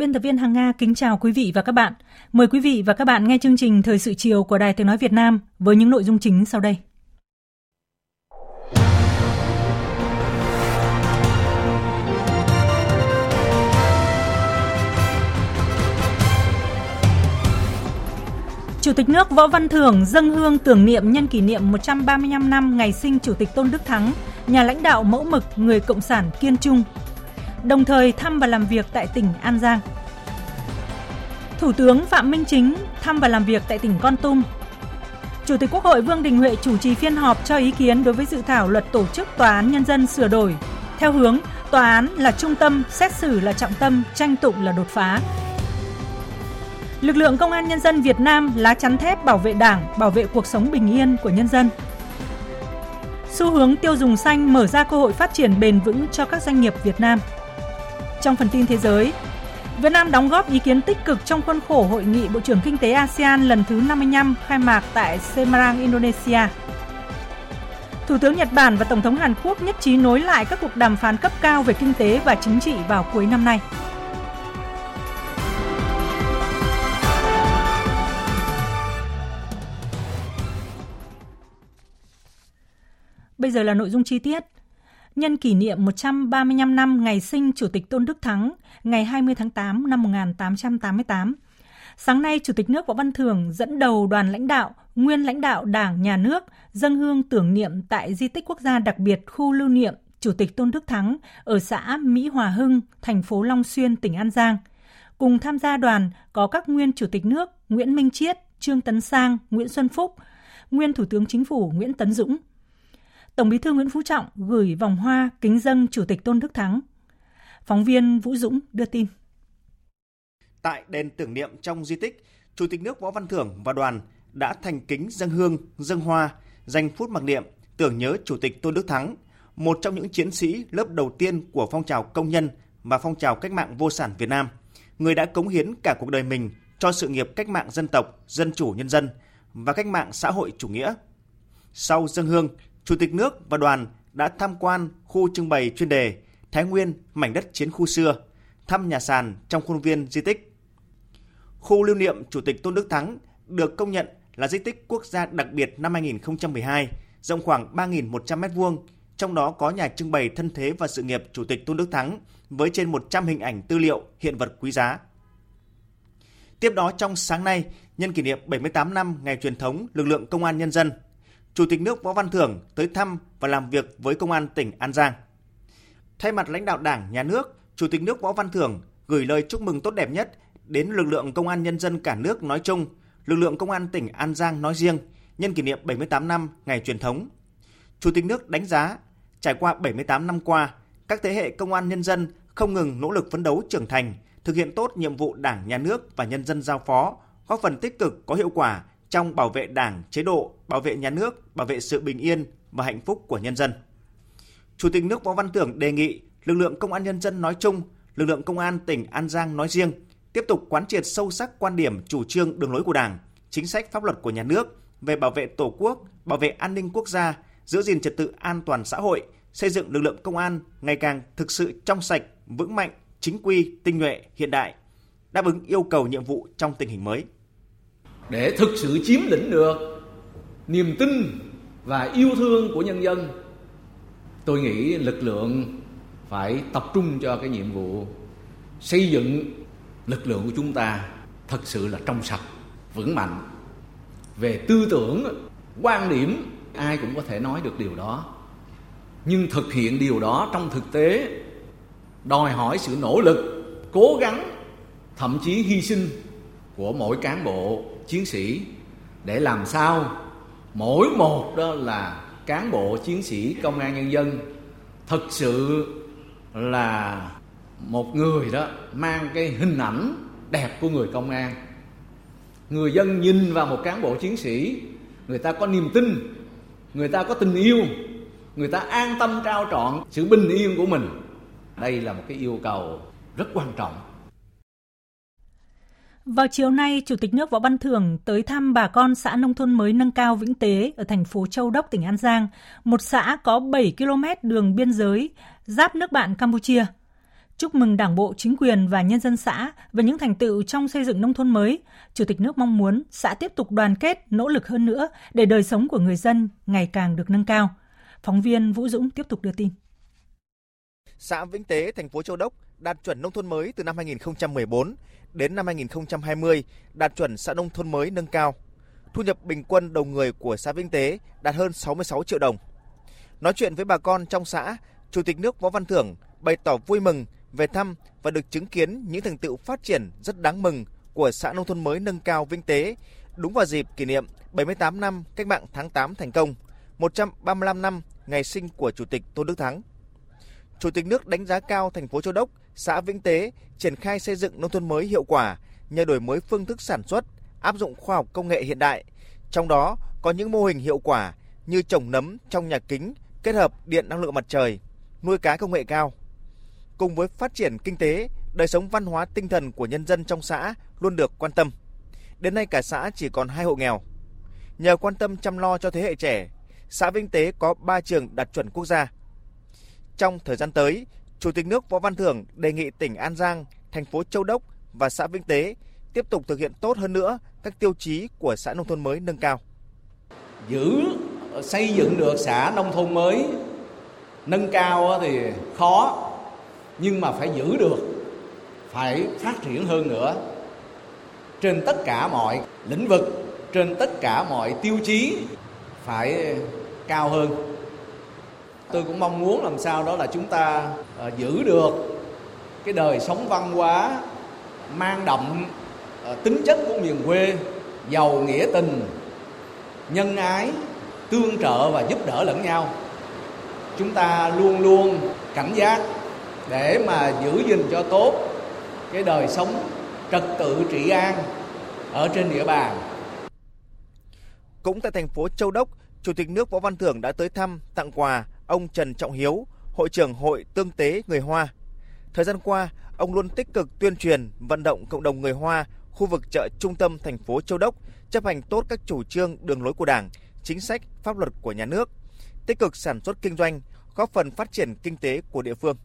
Biên tập viên Hằng Nga kính chào quý vị và các bạn. Mời quý vị và các bạn nghe chương trình Thời sự chiều của Đài Tiếng Nói Việt Nam với những nội dung chính sau đây. Chủ tịch nước Võ Văn Thưởng dâng hương tưởng niệm nhân kỷ niệm 135 năm ngày sinh Chủ tịch Tôn Đức Thắng, nhà lãnh đạo mẫu mực người Cộng sản kiên trung, đồng thời thăm và làm việc tại tỉnh An Giang. Thủ tướng Phạm Minh Chính thăm và làm việc tại tỉnh Con Tum. Chủ tịch Quốc hội Vương Đình Huệ chủ trì phiên họp cho ý kiến đối với dự thảo luật tổ chức tòa án nhân dân sửa đổi theo hướng tòa án là trung tâm, xét xử là trọng tâm, tranh tụng là đột phá. Lực lượng công an nhân dân Việt Nam lá chắn thép bảo vệ Đảng, bảo vệ cuộc sống bình yên của nhân dân. Xu hướng tiêu dùng xanh mở ra cơ hội phát triển bền vững cho các doanh nghiệp Việt Nam. Trong phần tin thế giới, Việt Nam đóng góp ý kiến tích cực trong khuôn khổ hội nghị Bộ trưởng Kinh tế ASEAN lần thứ 55 khai mạc tại Semarang, Indonesia. Thủ tướng Nhật Bản và Tổng thống Hàn Quốc nhất trí nối lại các cuộc đàm phán cấp cao về kinh tế và chính trị vào cuối năm nay. Bây giờ là nội dung chi tiết. Nhân kỷ niệm 135 năm ngày sinh Chủ tịch Tôn Đức Thắng, ngày 20 tháng 8 năm 1888, sáng nay Chủ tịch nước Võ Văn Thưởng dẫn đầu đoàn lãnh đạo, nguyên lãnh đạo Đảng, Nhà nước dâng hương tưởng niệm tại di tích quốc gia đặc biệt khu lưu niệm Chủ tịch Tôn Đức Thắng ở xã Mỹ Hòa Hưng, thành phố Long Xuyên, tỉnh An Giang. Cùng tham gia đoàn có các nguyên Chủ tịch nước Nguyễn Minh Chiết, Trương Tấn Sang, Nguyễn Xuân Phúc, nguyên Thủ tướng Chính phủ Nguyễn Tấn Dũng, Tổng Bí thư Nguyễn Phú Trọng gửi vòng hoa kính dâng Chủ tịch Tôn Đức Thắng. Phóng viên Vũ Dũng đưa tin. Tại đền tưởng niệm trong di tích, Chủ tịch nước Võ Văn Thưởng và đoàn đã thành kính dâng hương, dâng hoa, dành phút mặc niệm tưởng nhớ Chủ tịch Tôn Đức Thắng, một trong những chiến sĩ lớp đầu tiên của phong trào công nhân và phong trào cách mạng vô sản Việt Nam, người đã cống hiến cả cuộc đời mình cho sự nghiệp cách mạng dân tộc, dân chủ nhân dân và cách mạng xã hội chủ nghĩa. Sau dân hương, Chủ tịch nước và đoàn đã tham quan khu trưng bày chuyên đề Thái Nguyên, mảnh đất chiến khu xưa, thăm nhà sàn trong khuôn viên di tích. Khu lưu niệm Chủ tịch Tôn Đức Thắng được công nhận là di tích quốc gia đặc biệt năm 2012, rộng khoảng 3.100 m2, trong đó có nhà trưng bày thân thế và sự nghiệp Chủ tịch Tôn Đức Thắng với trên 100 hình ảnh tư liệu, hiện vật quý giá. Tiếp đó trong sáng nay, nhân kỷ niệm 78 năm ngày truyền thống lực lượng công an nhân dân – Chủ tịch nước Võ Văn Thưởng tới thăm và làm việc với Công an tỉnh An Giang. Thay mặt lãnh đạo Đảng, Nhà nước, Chủ tịch nước Võ Văn Thưởng gửi lời chúc mừng tốt đẹp nhất đến lực lượng công an nhân dân cả nước nói chung, lực lượng công an tỉnh An Giang nói riêng, nhân kỷ niệm 78 năm ngày truyền thống. Chủ tịch nước đánh giá, trải qua 78 năm qua, các thế hệ công an nhân dân không ngừng nỗ lực phấn đấu trưởng thành, thực hiện tốt nhiệm vụ Đảng, Nhà nước và nhân dân giao phó, góp phần tích cực có hiệu quả trong bảo vệ Đảng, chế độ, bảo vệ nhà nước, bảo vệ sự bình yên và hạnh phúc của nhân dân. Chủ tịch nước Võ Văn Thưởng đề nghị lực lượng công an nhân dân nói chung, lực lượng công an tỉnh An Giang nói riêng tiếp tục quán triệt sâu sắc quan điểm, chủ trương, đường lối của Đảng, chính sách pháp luật của nhà nước về bảo vệ Tổ quốc, bảo vệ an ninh quốc gia, giữ gìn trật tự an toàn xã hội, xây dựng lực lượng công an ngày càng thực sự trong sạch, vững mạnh, chính quy, tinh nhuệ, hiện đại, đáp ứng yêu cầu nhiệm vụ trong tình hình mới để thực sự chiếm lĩnh được niềm tin và yêu thương của nhân dân, tôi nghĩ lực lượng phải tập trung cho cái nhiệm vụ xây dựng lực lượng của chúng ta thật sự là trong sạch, vững mạnh. Về tư tưởng, quan điểm, ai cũng có thể nói được điều đó. Nhưng thực hiện điều đó trong thực tế, đòi hỏi sự nỗ lực, cố gắng, thậm chí hy sinh của mỗi cán bộ chiến sĩ để làm sao mỗi một đó là cán bộ chiến sĩ công an nhân dân thực sự là một người đó mang cái hình ảnh đẹp của người công an. Người dân nhìn vào một cán bộ chiến sĩ, người ta có niềm tin, người ta có tình yêu, người ta an tâm trao trọn sự bình yên của mình. Đây là một cái yêu cầu rất quan trọng vào chiều nay, Chủ tịch nước Võ Văn Thưởng tới thăm bà con xã nông thôn mới nâng cao Vĩnh Tế ở thành phố Châu Đốc, tỉnh An Giang, một xã có 7 km đường biên giới giáp nước bạn Campuchia. Chúc mừng Đảng bộ, chính quyền và nhân dân xã về những thành tựu trong xây dựng nông thôn mới. Chủ tịch nước mong muốn xã tiếp tục đoàn kết, nỗ lực hơn nữa để đời sống của người dân ngày càng được nâng cao. Phóng viên Vũ Dũng tiếp tục đưa tin. Xã Vĩnh Tế, thành phố Châu Đốc đạt chuẩn nông thôn mới từ năm 2014 đến năm 2020 đạt chuẩn xã nông thôn mới nâng cao. Thu nhập bình quân đầu người của xã Vĩnh Tế đạt hơn 66 triệu đồng. Nói chuyện với bà con trong xã, Chủ tịch nước Võ Văn Thưởng bày tỏ vui mừng về thăm và được chứng kiến những thành tựu phát triển rất đáng mừng của xã nông thôn mới nâng cao Vĩnh Tế đúng vào dịp kỷ niệm 78 năm cách mạng tháng 8 thành công, 135 năm ngày sinh của Chủ tịch Tôn Đức Thắng. Chủ tịch nước đánh giá cao thành phố Châu Đốc, xã Vĩnh Tế triển khai xây dựng nông thôn mới hiệu quả nhờ đổi mới phương thức sản xuất, áp dụng khoa học công nghệ hiện đại. Trong đó có những mô hình hiệu quả như trồng nấm trong nhà kính kết hợp điện năng lượng mặt trời, nuôi cá công nghệ cao. Cùng với phát triển kinh tế, đời sống văn hóa tinh thần của nhân dân trong xã luôn được quan tâm. Đến nay cả xã chỉ còn hai hộ nghèo. Nhờ quan tâm chăm lo cho thế hệ trẻ, xã Vĩnh Tế có 3 trường đạt chuẩn quốc gia. Trong thời gian tới, Chủ tịch nước Võ Văn Thưởng đề nghị tỉnh An Giang, thành phố Châu Đốc và xã Vĩnh Tế tiếp tục thực hiện tốt hơn nữa các tiêu chí của xã nông thôn mới nâng cao. Giữ xây dựng được xã nông thôn mới nâng cao thì khó nhưng mà phải giữ được phải phát triển hơn nữa trên tất cả mọi lĩnh vực trên tất cả mọi tiêu chí phải cao hơn tôi cũng mong muốn làm sao đó là chúng ta uh, giữ được cái đời sống văn hóa mang đậm uh, tính chất của miền quê giàu nghĩa tình nhân ái tương trợ và giúp đỡ lẫn nhau chúng ta luôn luôn cảnh giác để mà giữ gìn cho tốt cái đời sống trật tự trị an ở trên địa bàn. Cũng tại thành phố Châu Đốc, Chủ tịch nước Võ Văn Thưởng đã tới thăm, tặng quà ông Trần Trọng Hiếu, Hội trưởng Hội Tương tế Người Hoa. Thời gian qua, ông luôn tích cực tuyên truyền, vận động cộng đồng người Hoa khu vực chợ trung tâm thành phố Châu Đốc chấp hành tốt các chủ trương, đường lối của Đảng, chính sách, pháp luật của nhà nước, tích cực sản xuất kinh doanh, góp phần phát triển kinh tế của địa phương.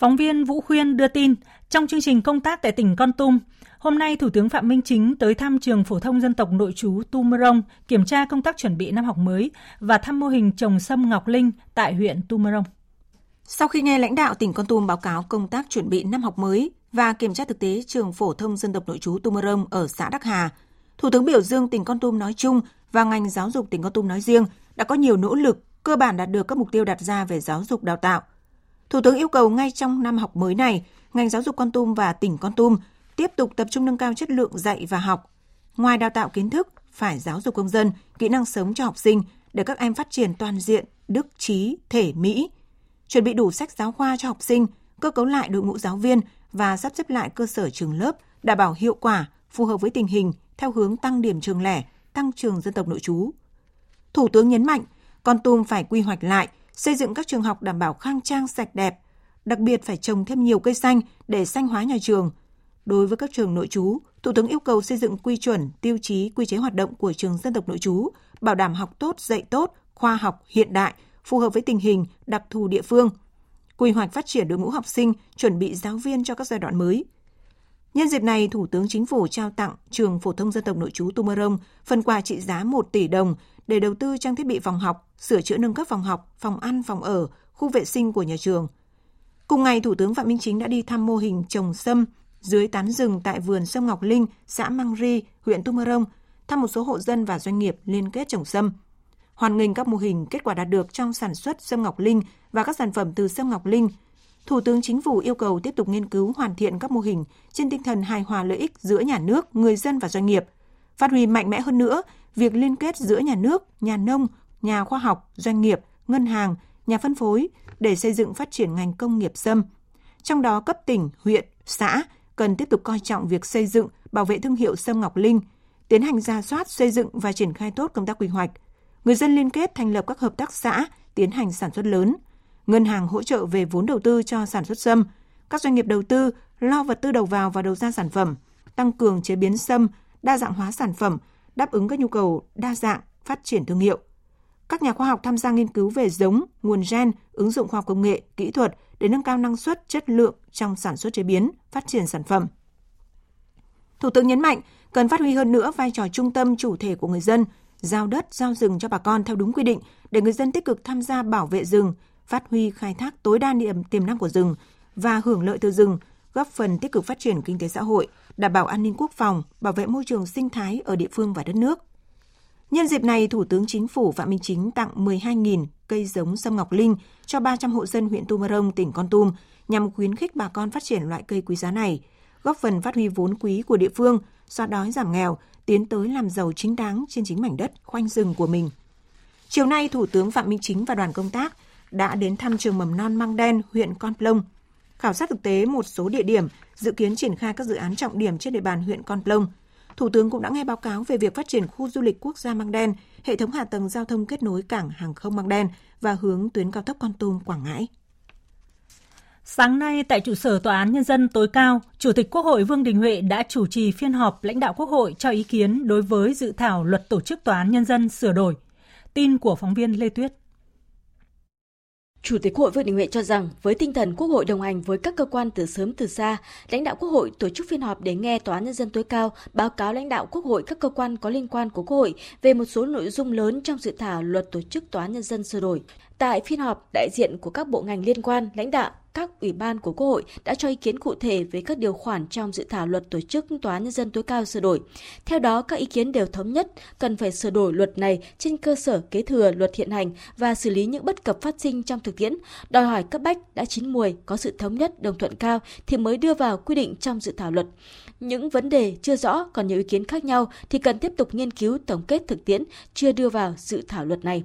Phóng viên Vũ Khuyên đưa tin, trong chương trình công tác tại tỉnh Con Tum, hôm nay Thủ tướng Phạm Minh Chính tới thăm trường phổ thông dân tộc nội trú Tumorong kiểm tra công tác chuẩn bị năm học mới và thăm mô hình trồng sâm Ngọc Linh tại huyện Tumorong. Sau khi nghe lãnh đạo tỉnh Con Tum báo cáo công tác chuẩn bị năm học mới và kiểm tra thực tế trường phổ thông dân tộc nội trú Tumorong ở xã Đắc Hà, Thủ tướng biểu dương tỉnh Con Tum nói chung và ngành giáo dục tỉnh Con Tum nói riêng đã có nhiều nỗ lực cơ bản đạt được các mục tiêu đặt ra về giáo dục đào tạo – Thủ tướng yêu cầu ngay trong năm học mới này, ngành giáo dục Con Tum và tỉnh Con Tum tiếp tục tập trung nâng cao chất lượng dạy và học. Ngoài đào tạo kiến thức, phải giáo dục công dân, kỹ năng sống cho học sinh để các em phát triển toàn diện, đức trí, thể mỹ. Chuẩn bị đủ sách giáo khoa cho học sinh, cơ cấu lại đội ngũ giáo viên và sắp xếp lại cơ sở trường lớp đảm bảo hiệu quả, phù hợp với tình hình theo hướng tăng điểm trường lẻ, tăng trường dân tộc nội trú. Thủ tướng nhấn mạnh, Con Tum phải quy hoạch lại – xây dựng các trường học đảm bảo khang trang sạch đẹp, đặc biệt phải trồng thêm nhiều cây xanh để xanh hóa nhà trường. Đối với các trường nội trú, Thủ tướng yêu cầu xây dựng quy chuẩn, tiêu chí, quy chế hoạt động của trường dân tộc nội trú, bảo đảm học tốt, dạy tốt, khoa học, hiện đại, phù hợp với tình hình, đặc thù địa phương. Quy hoạch phát triển đội ngũ học sinh, chuẩn bị giáo viên cho các giai đoạn mới. Nhân dịp này, Thủ tướng Chính phủ trao tặng trường phổ thông dân tộc nội trú Tumorong phần quà trị giá 1 tỷ đồng để đầu tư trang thiết bị phòng học, sửa chữa nâng cấp phòng học, phòng ăn, phòng ở, khu vệ sinh của nhà trường. Cùng ngày, Thủ tướng Phạm Minh Chính đã đi thăm mô hình trồng sâm dưới tán rừng tại vườn sâm Ngọc Linh, xã Mang Ri, huyện Tumorong, thăm một số hộ dân và doanh nghiệp liên kết trồng sâm. hoàn nghênh các mô hình kết quả đạt được trong sản xuất sâm ngọc linh và các sản phẩm từ sâm ngọc linh. Thủ tướng Chính phủ yêu cầu tiếp tục nghiên cứu hoàn thiện các mô hình trên tinh thần hài hòa lợi ích giữa nhà nước, người dân và doanh nghiệp, phát huy mạnh mẽ hơn nữa việc liên kết giữa nhà nước, nhà nông, nhà khoa học, doanh nghiệp, ngân hàng, nhà phân phối để xây dựng phát triển ngành công nghiệp sâm. Trong đó cấp tỉnh, huyện, xã cần tiếp tục coi trọng việc xây dựng, bảo vệ thương hiệu sâm Ngọc Linh, tiến hành ra soát, xây dựng và triển khai tốt công tác quy hoạch. Người dân liên kết thành lập các hợp tác xã, tiến hành sản xuất lớn. Ngân hàng hỗ trợ về vốn đầu tư cho sản xuất sâm. Các doanh nghiệp đầu tư lo vật tư đầu vào và đầu ra sản phẩm, tăng cường chế biến sâm, đa dạng hóa sản phẩm, đáp ứng các nhu cầu đa dạng, phát triển thương hiệu. Các nhà khoa học tham gia nghiên cứu về giống, nguồn gen, ứng dụng khoa học công nghệ, kỹ thuật để nâng cao năng suất, chất lượng trong sản xuất chế biến, phát triển sản phẩm. Thủ tướng nhấn mạnh, cần phát huy hơn nữa vai trò trung tâm chủ thể của người dân, giao đất, giao rừng cho bà con theo đúng quy định để người dân tích cực tham gia bảo vệ rừng, phát huy khai thác tối đa niệm tiềm năng của rừng và hưởng lợi từ rừng, góp phần tích cực phát triển kinh tế xã hội, đảm bảo an ninh quốc phòng, bảo vệ môi trường sinh thái ở địa phương và đất nước. Nhân dịp này, Thủ tướng Chính phủ Phạm Minh Chính tặng 12.000 cây giống sâm ngọc linh cho 300 hộ dân huyện Tumorong, tỉnh Con Tum nhằm khuyến khích bà con phát triển loại cây quý giá này, góp phần phát huy vốn quý của địa phương, xóa đói giảm nghèo, tiến tới làm giàu chính đáng trên chính mảnh đất khoanh rừng của mình. Chiều nay, Thủ tướng Phạm Minh Chính và đoàn công tác đã đến thăm trường mầm non Mang Đen, huyện Con Plông khảo sát thực tế một số địa điểm dự kiến triển khai các dự án trọng điểm trên địa bàn huyện Con Plong – Thủ tướng cũng đã nghe báo cáo về việc phát triển khu du lịch quốc gia Măng Đen, hệ thống hạ tầng giao thông kết nối cảng hàng không Măng Đen và hướng tuyến cao tốc Con Tum Quảng Ngãi. Sáng nay tại trụ sở Tòa án Nhân dân tối cao, Chủ tịch Quốc hội Vương Đình Huệ đã chủ trì phiên họp lãnh đạo Quốc hội cho ý kiến đối với dự thảo luật tổ chức Tòa án Nhân dân sửa đổi. Tin của phóng viên Lê Tuyết. Chủ tịch Quốc hội Vương Đình Huệ cho rằng với tinh thần Quốc hội đồng hành với các cơ quan từ sớm từ xa, lãnh đạo Quốc hội tổ chức phiên họp để nghe Tòa án nhân dân tối cao báo cáo lãnh đạo Quốc hội các cơ quan có liên quan của Quốc hội về một số nội dung lớn trong dự thảo luật tổ chức Tòa án nhân dân sửa đổi. Tại phiên họp, đại diện của các bộ ngành liên quan, lãnh đạo các ủy ban của Quốc hội đã cho ý kiến cụ thể về các điều khoản trong dự thảo luật tổ chức Tòa án Nhân dân tối cao sửa đổi. Theo đó, các ý kiến đều thống nhất cần phải sửa đổi luật này trên cơ sở kế thừa luật hiện hành và xử lý những bất cập phát sinh trong thực tiễn, đòi hỏi cấp bách đã chín mùi, có sự thống nhất, đồng thuận cao thì mới đưa vào quy định trong dự thảo luật. Những vấn đề chưa rõ còn nhiều ý kiến khác nhau thì cần tiếp tục nghiên cứu tổng kết thực tiễn chưa đưa vào dự thảo luật này.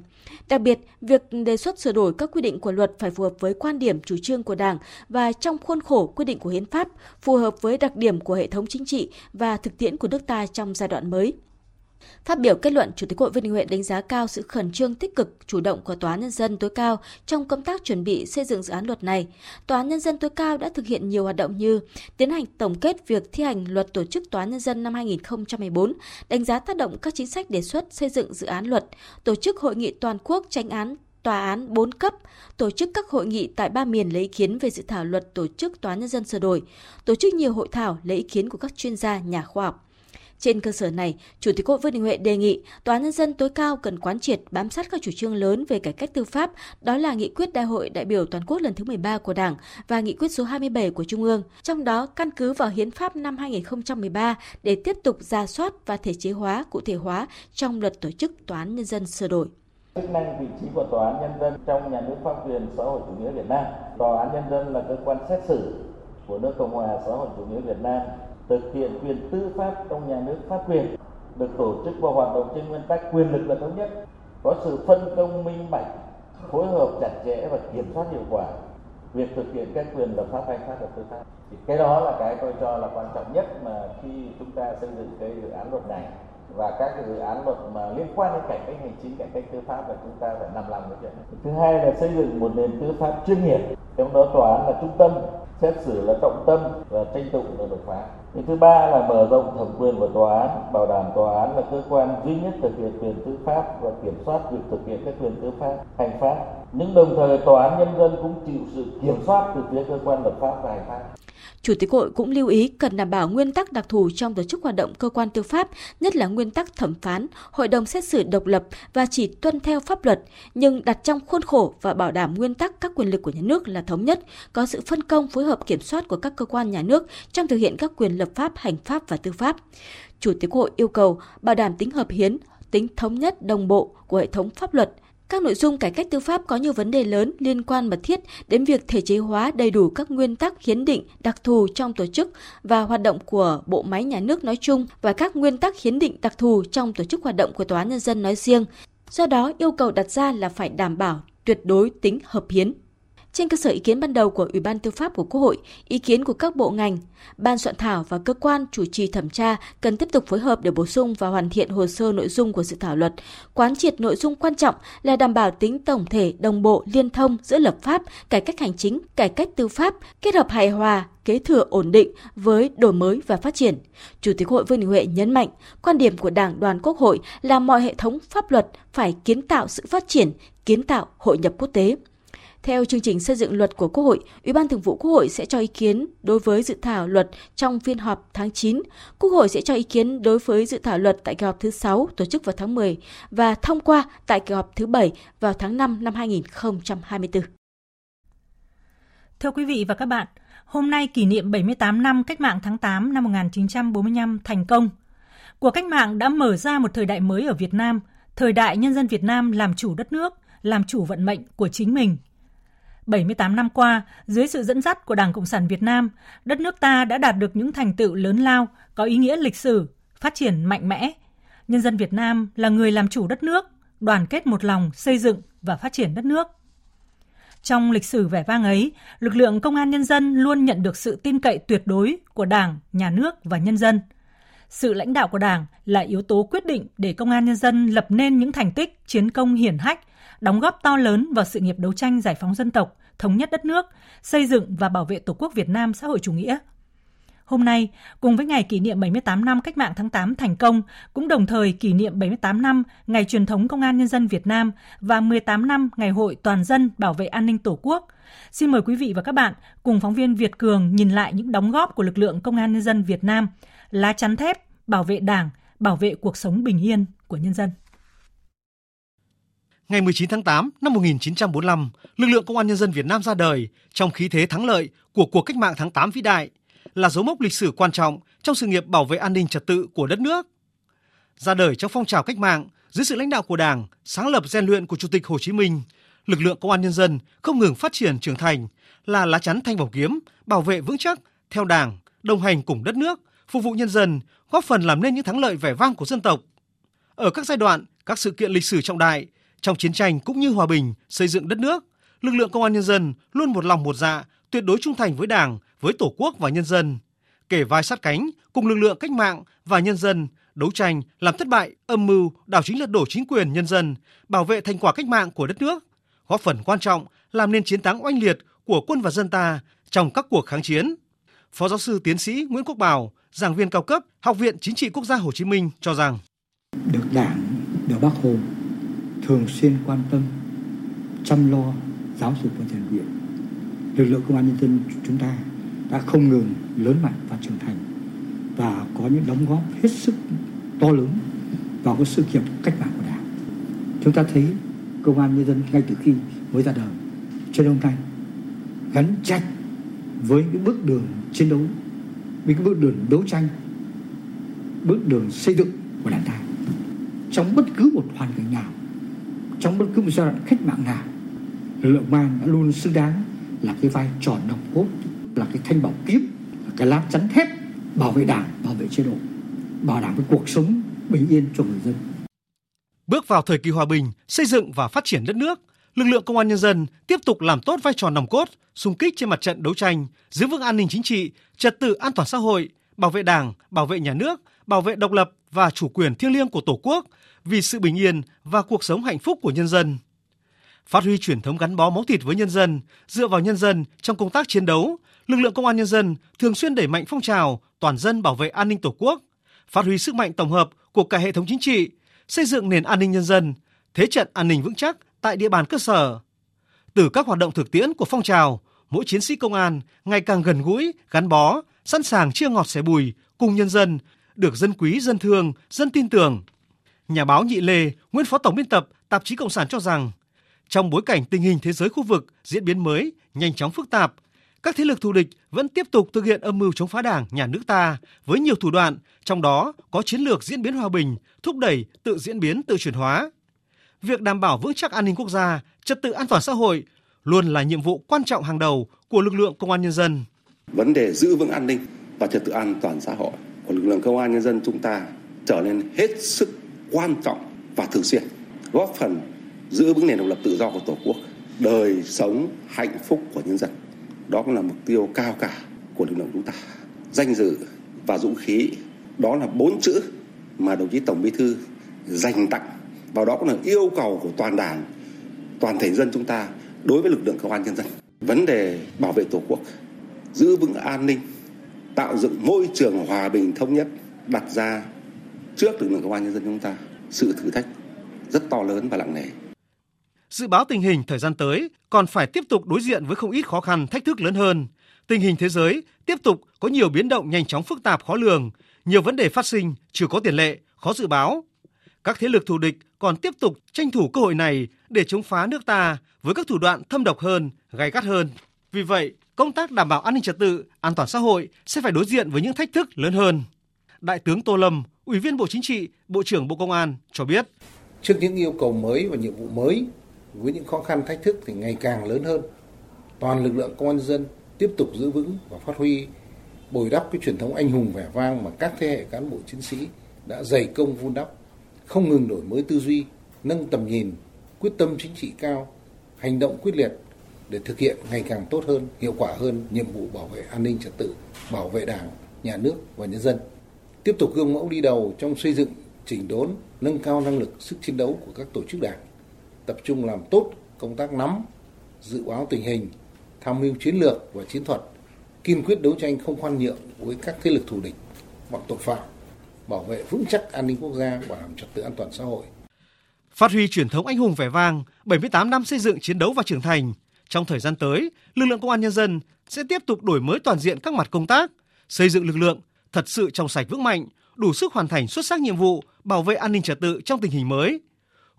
Đặc biệt, việc đề xuất sửa đổi các quy định của luật phải phù hợp với quan điểm chủ trương của Đảng và trong khuôn khổ quy định của hiến pháp, phù hợp với đặc điểm của hệ thống chính trị và thực tiễn của nước ta trong giai đoạn mới. Phát biểu kết luận, Chủ tịch Hội Vương Đình Huệ đánh giá cao sự khẩn trương tích cực, chủ động của Tòa án Nhân dân tối cao trong công tác chuẩn bị xây dựng dự án luật này. Tòa án Nhân dân tối cao đã thực hiện nhiều hoạt động như tiến hành tổng kết việc thi hành luật tổ chức Tòa án Nhân dân năm 2014, đánh giá tác động các chính sách đề xuất xây dựng dự án luật, tổ chức hội nghị toàn quốc tranh án tòa án 4 cấp, tổ chức các hội nghị tại ba miền lấy ý kiến về dự thảo luật tổ chức tòa nhân dân sửa đổi, tổ chức nhiều hội thảo lấy ý kiến của các chuyên gia, nhà khoa học. Trên cơ sở này, Chủ tịch Quốc Vương Đình Huệ đề nghị Tòa án Nhân dân tối cao cần quán triệt bám sát các chủ trương lớn về cải cách tư pháp, đó là nghị quyết Đại hội đại biểu toàn quốc lần thứ 13 của Đảng và nghị quyết số 27 của Trung ương, trong đó căn cứ vào Hiến pháp năm 2013 để tiếp tục ra soát và thể chế hóa, cụ thể hóa trong luật tổ chức Tòa án Nhân dân sửa đổi chức năng vị trí của tòa án nhân dân trong nhà nước pháp quyền xã hội chủ nghĩa Việt Nam. Tòa án nhân dân là cơ quan xét xử của nước Cộng hòa xã hội chủ nghĩa Việt Nam thực hiện quyền tư pháp trong nhà nước pháp quyền, được tổ chức và hoạt động trên nguyên tắc quyền lực là thống nhất, có sự phân công minh bạch, phối hợp chặt chẽ và kiểm soát hiệu quả. Việc thực hiện các quyền lập pháp, hành pháp và tư pháp. Thì cái đó là cái tôi cho là quan trọng nhất mà khi chúng ta xây dựng cái dự án luật này và các cái dự án luật mà liên quan đến cải cách hành chính, cải cách tư pháp là chúng ta phải nằm lòng cái chuyện này. Thứ hai là xây dựng một nền tư pháp chuyên nghiệp. Trong đó tòa án là trung tâm, xét xử là trọng tâm và tranh tụng là đột phá cái thứ ba là mở rộng thẩm quyền của tòa án bảo đảm tòa án là cơ quan duy nhất thực hiện quyền tư pháp và kiểm soát việc thực hiện các quyền tư pháp hành pháp. Nhưng đồng thời tòa án nhân dân cũng chịu sự kiểm soát từ phía cơ quan lập pháp và hành pháp. Chủ tịch Hội cũng lưu ý cần đảm bảo nguyên tắc đặc thù trong tổ chức hoạt động cơ quan tư pháp, nhất là nguyên tắc thẩm phán, hội đồng xét xử độc lập và chỉ tuân theo pháp luật, nhưng đặt trong khuôn khổ và bảo đảm nguyên tắc các quyền lực của nhà nước là thống nhất, có sự phân công phối hợp kiểm soát của các cơ quan nhà nước trong thực hiện các quyền lập pháp, hành pháp và tư pháp. Chủ tịch Hội yêu cầu bảo đảm tính hợp hiến, tính thống nhất đồng bộ của hệ thống pháp luật. Các nội dung cải cách tư pháp có nhiều vấn đề lớn liên quan mật thiết đến việc thể chế hóa đầy đủ các nguyên tắc hiến định đặc thù trong tổ chức và hoạt động của bộ máy nhà nước nói chung và các nguyên tắc hiến định đặc thù trong tổ chức hoạt động của tòa án nhân dân nói riêng. Do đó, yêu cầu đặt ra là phải đảm bảo tuyệt đối tính hợp hiến. Trên cơ sở ý kiến ban đầu của Ủy ban Tư pháp của Quốc hội, ý kiến của các bộ ngành, ban soạn thảo và cơ quan chủ trì thẩm tra cần tiếp tục phối hợp để bổ sung và hoàn thiện hồ sơ nội dung của dự thảo luật, quán triệt nội dung quan trọng là đảm bảo tính tổng thể đồng bộ liên thông giữa lập pháp, cải cách hành chính, cải cách tư pháp, kết hợp hài hòa, kế thừa ổn định với đổi mới và phát triển. Chủ tịch Hội Vương Đình Huệ nhấn mạnh, quan điểm của Đảng đoàn Quốc hội là mọi hệ thống pháp luật phải kiến tạo sự phát triển, kiến tạo hội nhập quốc tế. Theo chương trình xây dựng luật của Quốc hội, Ủy ban Thường vụ Quốc hội sẽ cho ý kiến đối với dự thảo luật trong phiên họp tháng 9. Quốc hội sẽ cho ý kiến đối với dự thảo luật tại kỳ họp thứ 6 tổ chức vào tháng 10 và thông qua tại kỳ họp thứ 7 vào tháng 5 năm 2024. Thưa quý vị và các bạn, hôm nay kỷ niệm 78 năm Cách mạng tháng 8 năm 1945 thành công. Cuộc cách mạng đã mở ra một thời đại mới ở Việt Nam, thời đại nhân dân Việt Nam làm chủ đất nước, làm chủ vận mệnh của chính mình – 78 năm qua, dưới sự dẫn dắt của Đảng Cộng sản Việt Nam, đất nước ta đã đạt được những thành tựu lớn lao, có ý nghĩa lịch sử, phát triển mạnh mẽ. Nhân dân Việt Nam là người làm chủ đất nước, đoàn kết một lòng xây dựng và phát triển đất nước. Trong lịch sử vẻ vang ấy, lực lượng công an nhân dân luôn nhận được sự tin cậy tuyệt đối của Đảng, Nhà nước và nhân dân. Sự lãnh đạo của Đảng là yếu tố quyết định để công an nhân dân lập nên những thành tích, chiến công hiển hách, đóng góp to lớn vào sự nghiệp đấu tranh giải phóng dân tộc, thống nhất đất nước, xây dựng và bảo vệ Tổ quốc Việt Nam xã hội chủ nghĩa. Hôm nay, cùng với ngày kỷ niệm 78 năm Cách mạng tháng 8 thành công, cũng đồng thời kỷ niệm 78 năm Ngày truyền thống Công an Nhân dân Việt Nam và 18 năm Ngày hội Toàn dân bảo vệ an ninh Tổ quốc. Xin mời quý vị và các bạn cùng phóng viên Việt Cường nhìn lại những đóng góp của lực lượng Công an Nhân dân Việt Nam, lá chắn thép, bảo vệ Đảng, bảo vệ cuộc sống bình yên của nhân dân. Ngày 19 tháng 8 năm 1945, lực lượng Công an Nhân dân Việt Nam ra đời trong khí thế thắng lợi của cuộc cách mạng tháng 8 vĩ đại, là dấu mốc lịch sử quan trọng trong sự nghiệp bảo vệ an ninh trật tự của đất nước. Ra đời trong phong trào cách mạng, dưới sự lãnh đạo của Đảng, sáng lập rèn luyện của Chủ tịch Hồ Chí Minh, lực lượng Công an Nhân dân không ngừng phát triển trưởng thành, là lá chắn thanh bảo kiếm, bảo vệ vững chắc theo Đảng, đồng hành cùng đất nước, phục vụ nhân dân, góp phần làm nên những thắng lợi vẻ vang của dân tộc. Ở các giai đoạn, các sự kiện lịch sử trọng đại, trong chiến tranh cũng như hòa bình, xây dựng đất nước, lực lượng công an nhân dân luôn một lòng một dạ, tuyệt đối trung thành với Đảng, với Tổ quốc và nhân dân, kể vai sát cánh cùng lực lượng cách mạng và nhân dân đấu tranh làm thất bại âm mưu đảo chính lật đổ chính quyền nhân dân, bảo vệ thành quả cách mạng của đất nước, góp phần quan trọng làm nên chiến thắng oanh liệt của quân và dân ta trong các cuộc kháng chiến. Phó giáo sư tiến sĩ Nguyễn Quốc Bảo, giảng viên cao cấp Học viện Chính trị Quốc gia Hồ Chí Minh cho rằng được Đảng, được Bác Hồ thường xuyên quan tâm, chăm lo giáo dục và rèn luyện. Lực lượng công an nhân dân chúng ta đã không ngừng lớn mạnh và trưởng thành và có những đóng góp hết sức to lớn vào cái sự nghiệp cách mạng của đảng. Chúng ta thấy công an nhân dân ngay từ khi mới ra đời, cho đến hôm nay gắn chặt với cái bước đường chiến đấu, với cái bước đường đấu tranh, bước đường xây dựng của đảng ta. Trong bất cứ một hoàn cảnh nào trong bất cứ một giai đoạn cách mạng nào lực lượng công an đã luôn xứng đáng là cái vai trò nòng cốt, là cái thanh bảo kiếm, là cái lá chắn thép bảo vệ đảng, bảo vệ chế độ, bảo đảm cái cuộc sống bình yên cho người dân. Bước vào thời kỳ hòa bình, xây dựng và phát triển đất nước, lực lượng công an nhân dân tiếp tục làm tốt vai trò nòng cốt, xung kích trên mặt trận đấu tranh, giữ vững an ninh chính trị, trật tự an toàn xã hội, bảo vệ đảng, bảo vệ nhà nước, bảo vệ độc lập và chủ quyền thiêng liêng của tổ quốc vì sự bình yên và cuộc sống hạnh phúc của nhân dân. Phát huy truyền thống gắn bó máu thịt với nhân dân, dựa vào nhân dân trong công tác chiến đấu, lực lượng công an nhân dân thường xuyên đẩy mạnh phong trào toàn dân bảo vệ an ninh Tổ quốc, phát huy sức mạnh tổng hợp của cả hệ thống chính trị, xây dựng nền an ninh nhân dân, thế trận an ninh vững chắc tại địa bàn cơ sở. Từ các hoạt động thực tiễn của phong trào, mỗi chiến sĩ công an ngày càng gần gũi, gắn bó, sẵn sàng chia ngọt sẻ bùi cùng nhân dân, được dân quý, dân thương, dân tin tưởng, Nhà báo Nhị Lê, nguyên phó tổng biên tập tạp chí Cộng sản cho rằng, trong bối cảnh tình hình thế giới khu vực diễn biến mới, nhanh chóng phức tạp, các thế lực thù địch vẫn tiếp tục thực hiện âm mưu chống phá Đảng, nhà nước ta với nhiều thủ đoạn, trong đó có chiến lược diễn biến hòa bình, thúc đẩy tự diễn biến tự chuyển hóa. Việc đảm bảo vững chắc an ninh quốc gia, trật tự an toàn xã hội luôn là nhiệm vụ quan trọng hàng đầu của lực lượng công an nhân dân. Vấn đề giữ vững an ninh và trật tự an toàn xã hội của lực lượng công an nhân dân chúng ta trở nên hết sức quan trọng và thường xuyên, góp phần giữ vững nền độc lập tự do của Tổ quốc, đời sống hạnh phúc của nhân dân. Đó cũng là mục tiêu cao cả của lực lượng chúng ta. Danh dự và dũng khí, đó là bốn chữ mà đồng chí Tổng Bí thư dành tặng và đó cũng là yêu cầu của toàn đảng, toàn thể dân chúng ta đối với lực lượng công an nhân dân. Vấn đề bảo vệ Tổ quốc, giữ vững an ninh, tạo dựng môi trường hòa bình thống nhất đặt ra trước lực lượng công an nhân dân chúng ta sự thử thách rất to lớn và nặng nề. Dự báo tình hình thời gian tới còn phải tiếp tục đối diện với không ít khó khăn, thách thức lớn hơn. Tình hình thế giới tiếp tục có nhiều biến động nhanh chóng phức tạp khó lường, nhiều vấn đề phát sinh chưa có tiền lệ, khó dự báo. Các thế lực thù địch còn tiếp tục tranh thủ cơ hội này để chống phá nước ta với các thủ đoạn thâm độc hơn, gay gắt hơn. Vì vậy, công tác đảm bảo an ninh trật tự, an toàn xã hội sẽ phải đối diện với những thách thức lớn hơn. Đại tướng Tô Lâm, Ủy viên Bộ Chính trị, Bộ trưởng Bộ Công an cho biết. Trước những yêu cầu mới và nhiệm vụ mới, với những khó khăn thách thức thì ngày càng lớn hơn, toàn lực lượng công an dân tiếp tục giữ vững và phát huy bồi đắp cái truyền thống anh hùng vẻ vang mà các thế hệ cán bộ chiến sĩ đã dày công vun đắp, không ngừng đổi mới tư duy, nâng tầm nhìn, quyết tâm chính trị cao, hành động quyết liệt để thực hiện ngày càng tốt hơn, hiệu quả hơn nhiệm vụ bảo vệ an ninh trật tự, bảo vệ Đảng, nhà nước và nhân dân. Tiếp tục gương mẫu đi đầu trong xây dựng, chỉnh đốn, nâng cao năng lực sức chiến đấu của các tổ chức đảng, tập trung làm tốt công tác nắm, dự báo tình hình, tham mưu chiến lược và chiến thuật, kiên quyết đấu tranh không khoan nhượng với các thế lực thù địch, bọn tội phạm, bảo vệ vững chắc an ninh quốc gia, bảo đảm trật tự an toàn xã hội. Phát huy truyền thống anh hùng vẻ vang, 78 năm xây dựng chiến đấu và trưởng thành, trong thời gian tới, lực lượng công an nhân dân sẽ tiếp tục đổi mới toàn diện các mặt công tác, xây dựng lực lượng thật sự trong sạch vững mạnh, đủ sức hoàn thành xuất sắc nhiệm vụ bảo vệ an ninh trật tự trong tình hình mới.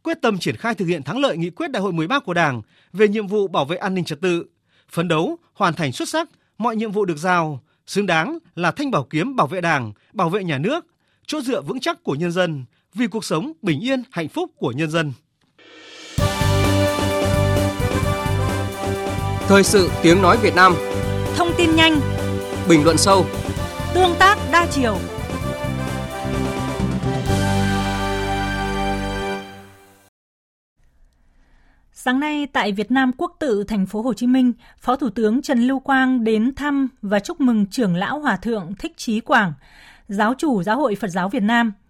Quyết tâm triển khai thực hiện thắng lợi nghị quyết Đại hội 13 của Đảng về nhiệm vụ bảo vệ an ninh trật tự, phấn đấu hoàn thành xuất sắc mọi nhiệm vụ được giao, xứng đáng là thanh bảo kiếm bảo vệ Đảng, bảo vệ nhà nước, chỗ dựa vững chắc của nhân dân vì cuộc sống bình yên, hạnh phúc của nhân dân. Thời sự tiếng nói Việt Nam Thông tin nhanh Bình luận sâu Tương tác đa chiều. Sáng nay tại Việt Nam Quốc tự thành phố Hồ Chí Minh, Phó Thủ tướng Trần Lưu Quang đến thăm và chúc mừng trưởng lão Hòa thượng Thích Chí Quảng, giáo chủ Giáo hội Phật giáo Việt Nam –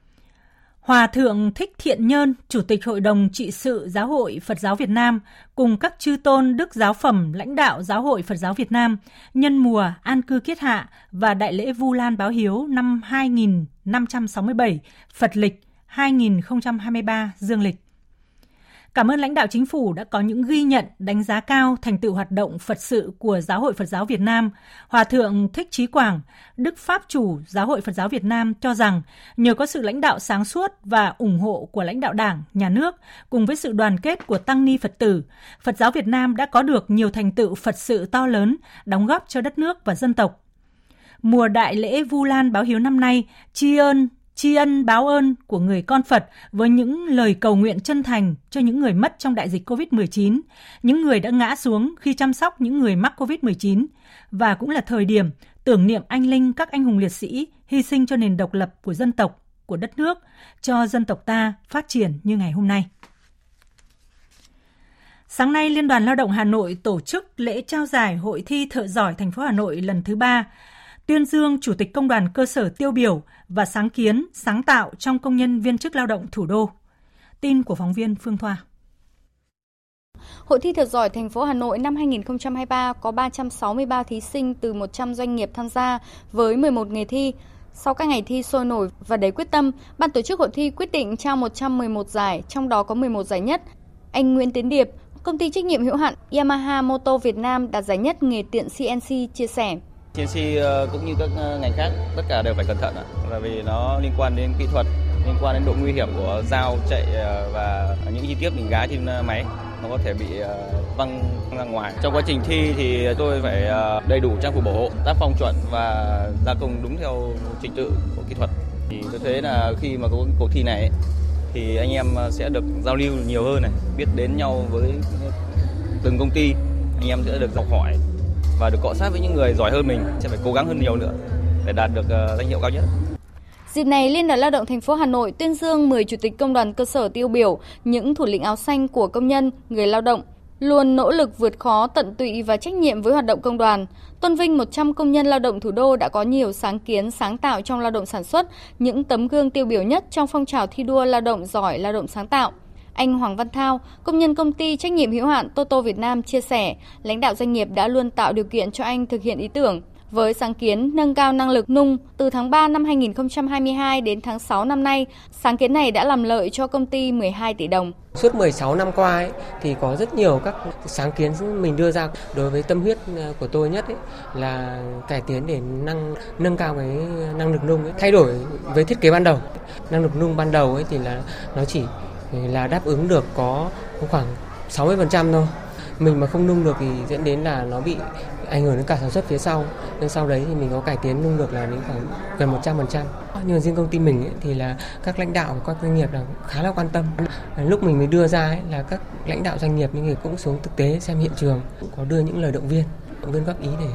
Hòa Thượng Thích Thiện Nhơn, Chủ tịch Hội đồng trị sự Giáo hội Phật giáo Việt Nam, cùng các chư tôn đức giáo phẩm lãnh đạo Giáo hội Phật giáo Việt Nam nhân mùa an cư kiết hạ và Đại lễ Vu Lan báo hiếu năm 2567 Phật lịch 2023 Dương lịch. Cảm ơn lãnh đạo chính phủ đã có những ghi nhận, đánh giá cao thành tựu hoạt động Phật sự của Giáo hội Phật giáo Việt Nam. Hòa thượng Thích Chí Quảng, Đức Pháp chủ Giáo hội Phật giáo Việt Nam cho rằng nhờ có sự lãnh đạo sáng suốt và ủng hộ của lãnh đạo Đảng, nhà nước cùng với sự đoàn kết của tăng ni Phật tử, Phật giáo Việt Nam đã có được nhiều thành tựu Phật sự to lớn, đóng góp cho đất nước và dân tộc. Mùa đại lễ Vu Lan báo hiếu năm nay tri ân tri ân báo ơn của người con Phật với những lời cầu nguyện chân thành cho những người mất trong đại dịch COVID-19, những người đã ngã xuống khi chăm sóc những người mắc COVID-19 và cũng là thời điểm tưởng niệm anh linh các anh hùng liệt sĩ hy sinh cho nền độc lập của dân tộc, của đất nước, cho dân tộc ta phát triển như ngày hôm nay. Sáng nay, Liên đoàn Lao động Hà Nội tổ chức lễ trao giải Hội thi Thợ giỏi thành phố Hà Nội lần thứ ba tuyên dương Chủ tịch Công đoàn cơ sở tiêu biểu và sáng kiến, sáng tạo trong công nhân viên chức lao động thủ đô. Tin của phóng viên Phương Thoa. Hội thi thật giỏi thành phố Hà Nội năm 2023 có 363 thí sinh từ 100 doanh nghiệp tham gia với 11 nghề thi. Sau các ngày thi sôi nổi và đầy quyết tâm, ban tổ chức hội thi quyết định trao 111 giải, trong đó có 11 giải nhất. Anh Nguyễn Tiến Điệp, công ty trách nhiệm hữu hạn Yamaha Moto Việt Nam đạt giải nhất nghề tiện CNC chia sẻ. CNC ờ, cũng như các ờ, ngành khác tất cả đều phải cẩn thận ạ, là vì nó liên quan đến kỹ thuật, liên quan đến độ nguy hiểm của dao chạy ờ, và những chi tiết mình gái trên máy nó có thể bị văng ra ngoài. Trong quá trình thi thì tôi phải đầy đủ trang phục bảo hộ, tác phong chuẩn và gia công đúng theo trình tự của kỹ thuật. Thì tôi thấy là khi mà có cuộc thi này thì anh em sẽ được giao lưu nhiều hơn này, biết đến nhau với từng công ty, anh em sẽ được học hỏi và được cọ sát với những người giỏi hơn mình, sẽ phải cố gắng hơn nhiều nữa để đạt được ờ, danh hiệu cao nhất. Dịp này, Liên đoàn Lao động thành phố Hà Nội tuyên dương 10 chủ tịch công đoàn cơ sở tiêu biểu, những thủ lĩnh áo xanh của công nhân, người lao động, luôn nỗ lực vượt khó, tận tụy và trách nhiệm với hoạt động công đoàn. Tôn vinh 100 công nhân lao động thủ đô đã có nhiều sáng kiến, sáng tạo trong lao động sản xuất, những tấm gương tiêu biểu nhất trong phong trào thi đua lao động giỏi, lao động sáng tạo. Anh Hoàng Văn Thao, công nhân công ty trách nhiệm hữu hạn Toto Việt Nam chia sẻ, lãnh đạo doanh nghiệp đã luôn tạo điều kiện cho anh thực hiện ý tưởng, với sáng kiến nâng cao năng lực nung từ tháng 3 năm 2022 đến tháng 6 năm nay, sáng kiến này đã làm lợi cho công ty 12 tỷ đồng. Suốt 16 năm qua ấy, thì có rất nhiều các sáng kiến mình đưa ra đối với tâm huyết ờ, của tôi nhất ấy, là cải tiến để nâng nâng cao cái năng lực nung ấy. thay đổi với thiết kế ban đầu. Năng lực nung ban đầu ấy thì là nó chỉ là đáp ứng được có khoảng 60% thôi. Mình mà không nung được thì dẫn đến là nó bị ảnh hưởng đến cả sản xuất phía sau. Nên sau đấy thì mình có cải tiến nung được là đến khoảng gần 100 phần trăm. Nhưng riêng công ty mình ấy, thì là các lãnh đạo của các doanh nghiệp là khá là quan tâm. Lúc mình mới đưa ra ấy, là các lãnh đạo doanh nghiệp những người cũng xuống thực tế xem hiện trường cũng có đưa những lời động viên động viên góp ý để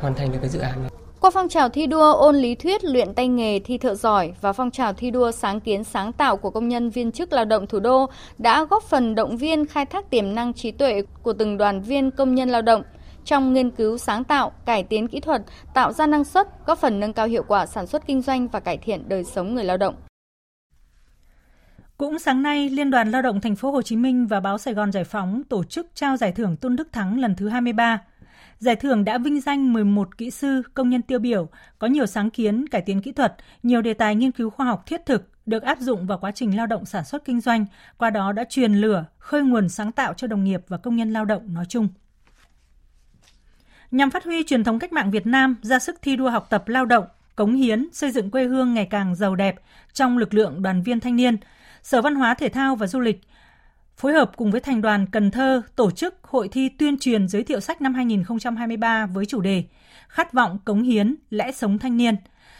hoàn thành được cái dự án này qua phong trào thi đua ôn lý thuyết luyện tay nghề thi thợ giỏi và phong trào thi đua sáng kiến sáng tạo của công nhân viên chức lao động thủ đô đã góp phần động viên khai thác tiềm năng trí tuệ của từng đoàn viên công nhân lao động trong nghiên cứu sáng tạo, cải tiến kỹ thuật, tạo ra năng suất, góp phần nâng cao hiệu quả sản xuất kinh doanh và cải thiện đời sống người lao động. Cũng sáng nay, Liên đoàn Lao động Thành phố Hồ Chí Minh và báo Sài Gòn Giải phóng tổ chức trao giải thưởng Tôn Đức Thắng lần thứ 23 Giải thưởng đã vinh danh 11 kỹ sư, công nhân tiêu biểu, có nhiều sáng kiến, cải tiến kỹ thuật, nhiều đề tài nghiên cứu khoa học thiết thực được áp dụng vào quá trình lao động sản xuất kinh doanh, qua đó đã truyền lửa, khơi nguồn sáng tạo cho đồng nghiệp và công nhân lao động nói chung. Nhằm phát huy truyền thống cách mạng Việt Nam, ra sức thi đua học tập lao động, cống hiến, xây dựng quê hương ngày càng giàu đẹp trong lực lượng đoàn viên thanh niên, Sở Văn hóa Thể thao và Du lịch phối hợp cùng với Thành đoàn Cần Thơ tổ chức hội thi tuyên truyền giới thiệu sách năm 2023 với chủ đề Khát vọng cống hiến, lẽ sống thanh niên.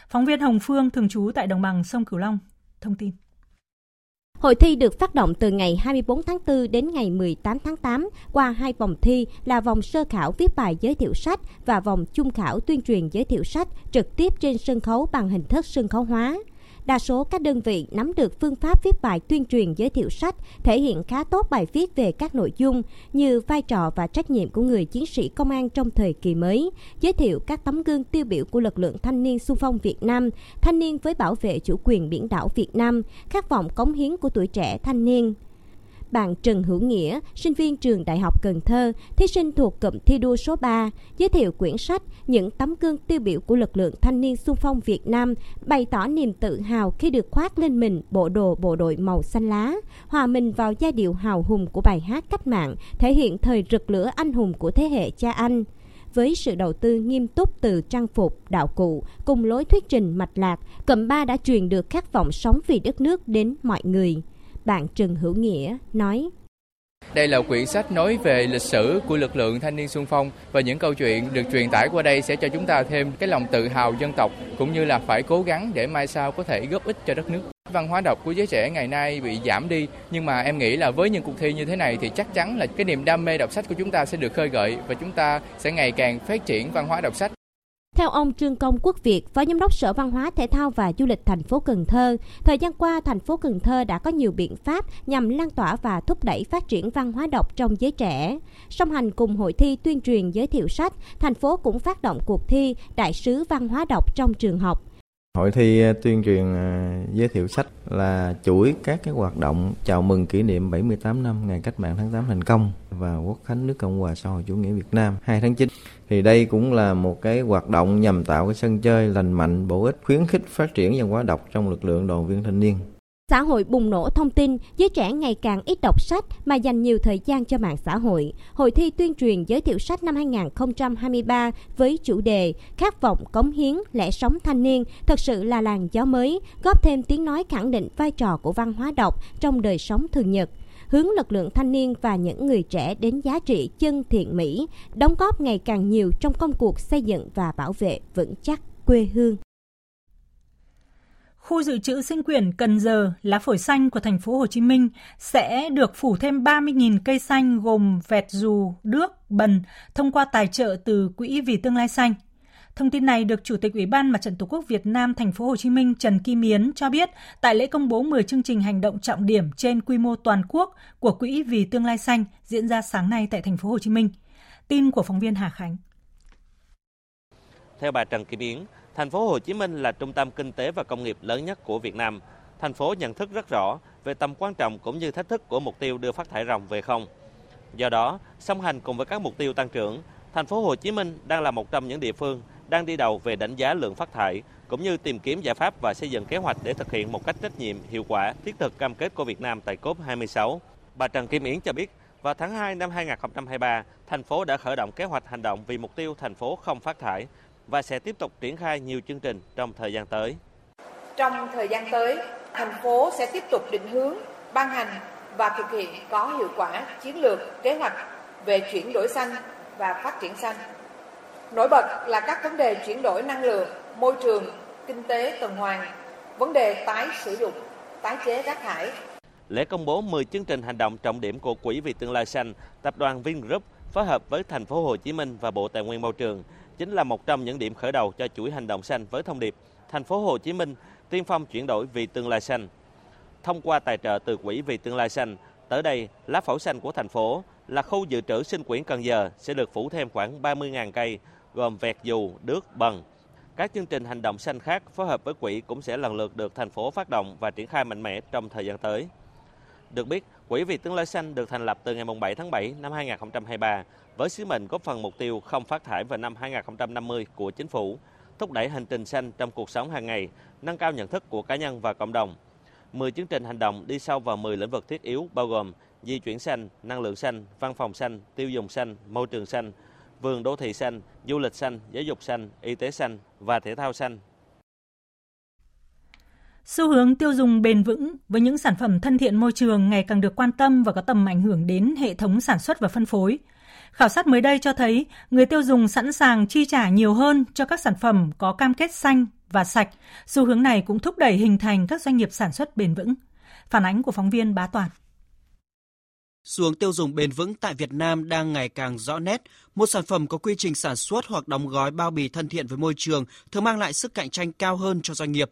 Phóng viên Hồng Phương thường trú tại đồng bằng sông Cửu Long thông tin. Hội thi được phát động từ ngày 24 tháng 4 đến ngày 18 tháng 8 qua hai vòng thi là vòng sơ khảo viết bài giới thiệu sách và vòng chung khảo tuyên truyền giới thiệu sách trực tiếp trên sân khấu bằng hình thức sân khấu hóa. Đa số các đơn vị nắm được phương pháp viết bài tuyên truyền giới thiệu sách, thể hiện khá tốt bài viết về các nội dung như vai trò và trách nhiệm của người chiến sĩ công an trong thời kỳ mới, giới thiệu các tấm gương tiêu biểu của lực lượng thanh niên xung phong Việt Nam, thanh niên với bảo vệ chủ quyền biển đảo Việt Nam, khát vọng cống hiến của tuổi trẻ thanh niên bạn Trần Hữu Nghĩa, sinh viên trường Đại học Cần Thơ, thí sinh thuộc cụm thi đua số 3, giới thiệu quyển sách Những tấm gương tiêu biểu của lực lượng thanh niên xung phong Việt Nam, bày tỏ niềm tự hào khi được khoác lên mình bộ đồ bộ đội màu xanh lá, hòa mình vào giai điệu hào hùng của bài hát cách mạng, thể hiện thời rực lửa anh hùng của thế hệ cha anh. Với sự đầu tư nghiêm túc từ trang phục, đạo cụ cùng lối thuyết trình mạch lạc, cụm ba đã truyền được khát vọng sống vì đất nước đến mọi người bạn Trần Hữu Nghĩa nói. Đây là quyển sách nói về lịch sử của lực lượng thanh niên xung phong và những câu chuyện được truyền tải qua đây sẽ cho chúng ta thêm cái lòng tự hào dân tộc cũng như là phải cố gắng để mai sau có thể góp ích cho đất nước. Văn hóa đọc của giới trẻ ngày nay bị giảm đi, nhưng mà em nghĩ là với những cuộc thi như thế này thì chắc chắn là cái niềm đam mê đọc sách của chúng ta sẽ được khơi gợi và chúng ta sẽ ngày càng phát triển văn hóa đọc sách. Theo ông Trương Công Quốc Việt, Phó Giám đốc Sở Văn hóa Thể thao và Du lịch thành phố Cần Thơ, thời gian qua thành phố Cần Thơ đã có nhiều biện pháp nhằm lan tỏa và thúc đẩy phát triển văn hóa đọc trong giới trẻ. Song hành cùng hội thi tuyên truyền giới thiệu sách, thành phố cũng phát động cuộc thi Đại sứ văn hóa đọc trong trường học Hội thi ờ, tuyên truyền ờ, giới thiệu sách là chuỗi các cái hoạt động chào mừng kỷ niệm 78 năm ngày cách mạng tháng 8 thành công và quốc khánh nước Cộng hòa xã hội chủ nghĩa Việt Nam 2 tháng 9. Thì đây cũng là một cái hoạt động nhằm tạo cái sân chơi lành mạnh, bổ ích, khuyến khích phát triển văn hóa đọc trong lực lượng đoàn viên thanh niên. Xã hội bùng nổ thông tin, giới trẻ ngày càng ít đọc sách mà dành nhiều thời gian cho mạng xã hội. Hội thi tuyên truyền giới thiệu sách năm 2023 với chủ đề Khát vọng cống hiến, lẽ sống thanh niên thật sự là làn gió mới, góp thêm tiếng nói khẳng định vai trò của văn hóa đọc trong đời sống thường nhật hướng lực lượng thanh niên và những người trẻ đến giá trị chân thiện mỹ, đóng góp ngày càng nhiều trong công cuộc xây dựng và bảo vệ vững chắc quê hương. Khu dự trữ sinh quyển Cần Giờ, lá phổi xanh của thành phố Hồ Chí Minh sẽ được phủ thêm 30.000 cây xanh gồm vẹt dù, đước, bần thông qua tài trợ từ Quỹ vì tương lai xanh. Thông tin này được Chủ tịch Ủy ban Mặt trận Tổ quốc Việt Nam thành phố Hồ Chí Minh Trần Kim Yến cho biết tại lễ công bố 10 chương trình hành động trọng điểm trên quy mô toàn quốc của Quỹ vì tương lai xanh diễn ra sáng nay tại thành phố Hồ Chí Minh. Tin của phóng viên Hà Khánh. Theo bà Trần Kim Yến, thành phố Hồ Chí Minh là trung tâm kinh tế và công nghiệp lớn nhất của Việt Nam. Thành phố nhận thức rất rõ về tầm quan trọng cũng như thách thức của mục tiêu đưa phát thải ròng về không. Do đó, song hành cùng với các mục tiêu tăng trưởng, thành phố Hồ Chí Minh đang là một trong những địa phương đang đi đầu về đánh giá lượng phát thải cũng như tìm kiếm giải pháp và xây dựng kế hoạch để thực hiện một cách trách nhiệm, hiệu quả, thiết thực cam kết của Việt Nam tại COP26. Bà Trần Kim Yến cho biết, vào tháng 2 năm 2023, thành phố đã khởi động kế hoạch hành động vì mục tiêu thành phố không phát thải và sẽ tiếp tục triển khai nhiều chương trình trong thời gian tới. Trong thời gian tới, thành phố sẽ tiếp tục định hướng, ban hành và thực hiện có hiệu quả chiến lược, kế hoạch về chuyển đổi xanh và phát triển xanh. Nổi bật là các vấn đề chuyển đổi năng lượng, môi trường, kinh tế tuần hoàn, vấn đề tái sử dụng, tái chế rác thải. Lễ công bố 10 chương trình hành động trọng điểm của Quỹ vì tương lai xanh, tập đoàn Vingroup phối hợp với thành phố Hồ Chí Minh và Bộ Tài nguyên Môi trường chính là một trong những điểm khởi đầu cho chuỗi hành động xanh với thông điệp thành phố Hồ Chí Minh tiên phong chuyển đổi vì tương lai xanh. Thông qua tài trợ từ Quỹ vì tương lai xanh, tới đây lá phổi xanh của thành phố là khu dự trữ sinh quyển Cần Giờ sẽ được phủ thêm khoảng 30.000 cây gồm vẹt dù, đước, bần. Các chương trình hành động xanh khác phối hợp với quỹ cũng sẽ lần lượt được thành phố phát động và triển khai mạnh mẽ trong thời gian tới. Được biết, Quỹ vì tương lai xanh được thành lập từ ngày 7 tháng 7 năm 2023 với sứ mệnh góp phần mục tiêu không phát thải vào năm 2050 của chính phủ, thúc đẩy hành trình xanh trong cuộc sống hàng ngày, nâng cao nhận thức của cá nhân và cộng đồng. 10 chương trình hành động đi sâu vào 10 lĩnh vực thiết yếu bao gồm di chuyển xanh, năng lượng xanh, văn phòng xanh, tiêu dùng xanh, môi trường xanh, vườn đô thị xanh, du lịch xanh, giáo dục xanh, y tế xanh và thể thao xanh. Xu hướng tiêu dùng bền vững với những sản phẩm thân thiện môi trường ngày càng được quan tâm và có tầm ảnh hưởng đến hệ thống sản xuất và phân phối. Khảo sát mới đây cho thấy người tiêu dùng sẵn sàng chi trả nhiều hơn cho các sản phẩm có cam kết xanh và sạch. Xu hướng này cũng thúc đẩy hình thành các doanh nghiệp sản xuất bền vững. Phản ánh của phóng viên Bá Toàn. Xu hướng tiêu dùng bền vững tại Việt Nam đang ngày càng rõ nét. Một sản phẩm có quy trình sản xuất hoặc đóng gói bao bì thân thiện với môi trường thường mang lại sức cạnh tranh cao hơn cho doanh nghiệp.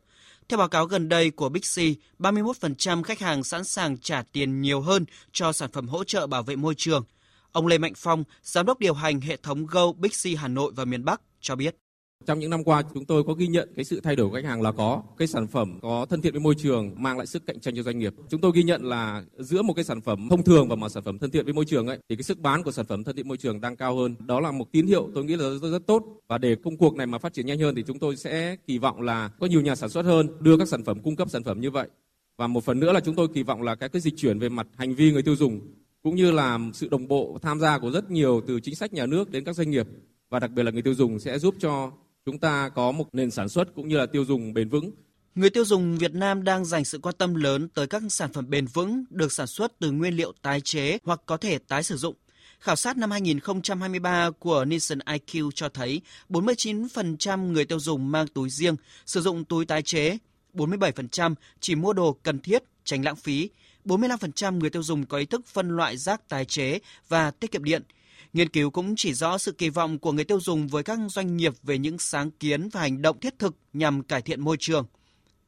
Theo báo cáo gần đây của Big C, 31% khách hàng sẵn sàng trả tiền nhiều hơn cho sản phẩm hỗ trợ bảo vệ môi trường. Ông Lê Mạnh Phong, giám đốc điều hành hệ thống Go Big C Hà Nội và miền Bắc cho biết. Trong những năm qua, chúng tôi có ghi nhận cái sự thay đổi của khách hàng là có cái sản phẩm có thân thiện với môi trường mang lại sức cạnh tranh cho doanh nghiệp. Chúng tôi ghi nhận là giữa một cái sản phẩm thông thường và một sản phẩm thân thiện với môi trường ấy thì cái sức bán của sản phẩm thân thiện môi trường đang cao hơn. Đó là một tín hiệu tôi nghĩ là rất, rất tốt và để công cuộc này mà phát triển nhanh hơn thì chúng tôi sẽ kỳ vọng là có nhiều nhà sản xuất hơn đưa các sản phẩm cung cấp sản phẩm như vậy. Và một phần nữa là chúng tôi kỳ vọng là cái cái dịch chuyển về mặt hành vi người tiêu dùng cũng như là sự đồng bộ tham gia của rất nhiều từ chính sách nhà nước đến các doanh nghiệp và đặc biệt là người tiêu dùng sẽ giúp cho chúng ta có một nền sản xuất cũng như là tiêu dùng bền vững. Người tiêu dùng Việt Nam đang dành sự quan tâm lớn tới các sản phẩm bền vững được sản xuất từ nguyên liệu tái chế hoặc có thể tái sử dụng. Khảo sát năm 2023 của Nielsen IQ cho thấy 49% người tiêu dùng mang túi riêng, sử dụng túi tái chế, 47% chỉ mua đồ cần thiết, tránh lãng phí, 45% người tiêu dùng có ý thức phân loại rác tái chế và tiết kiệm điện. Nghiên cứu cũng chỉ rõ sự kỳ vọng của người tiêu dùng với các doanh nghiệp về những sáng kiến và hành động thiết thực nhằm cải thiện môi trường.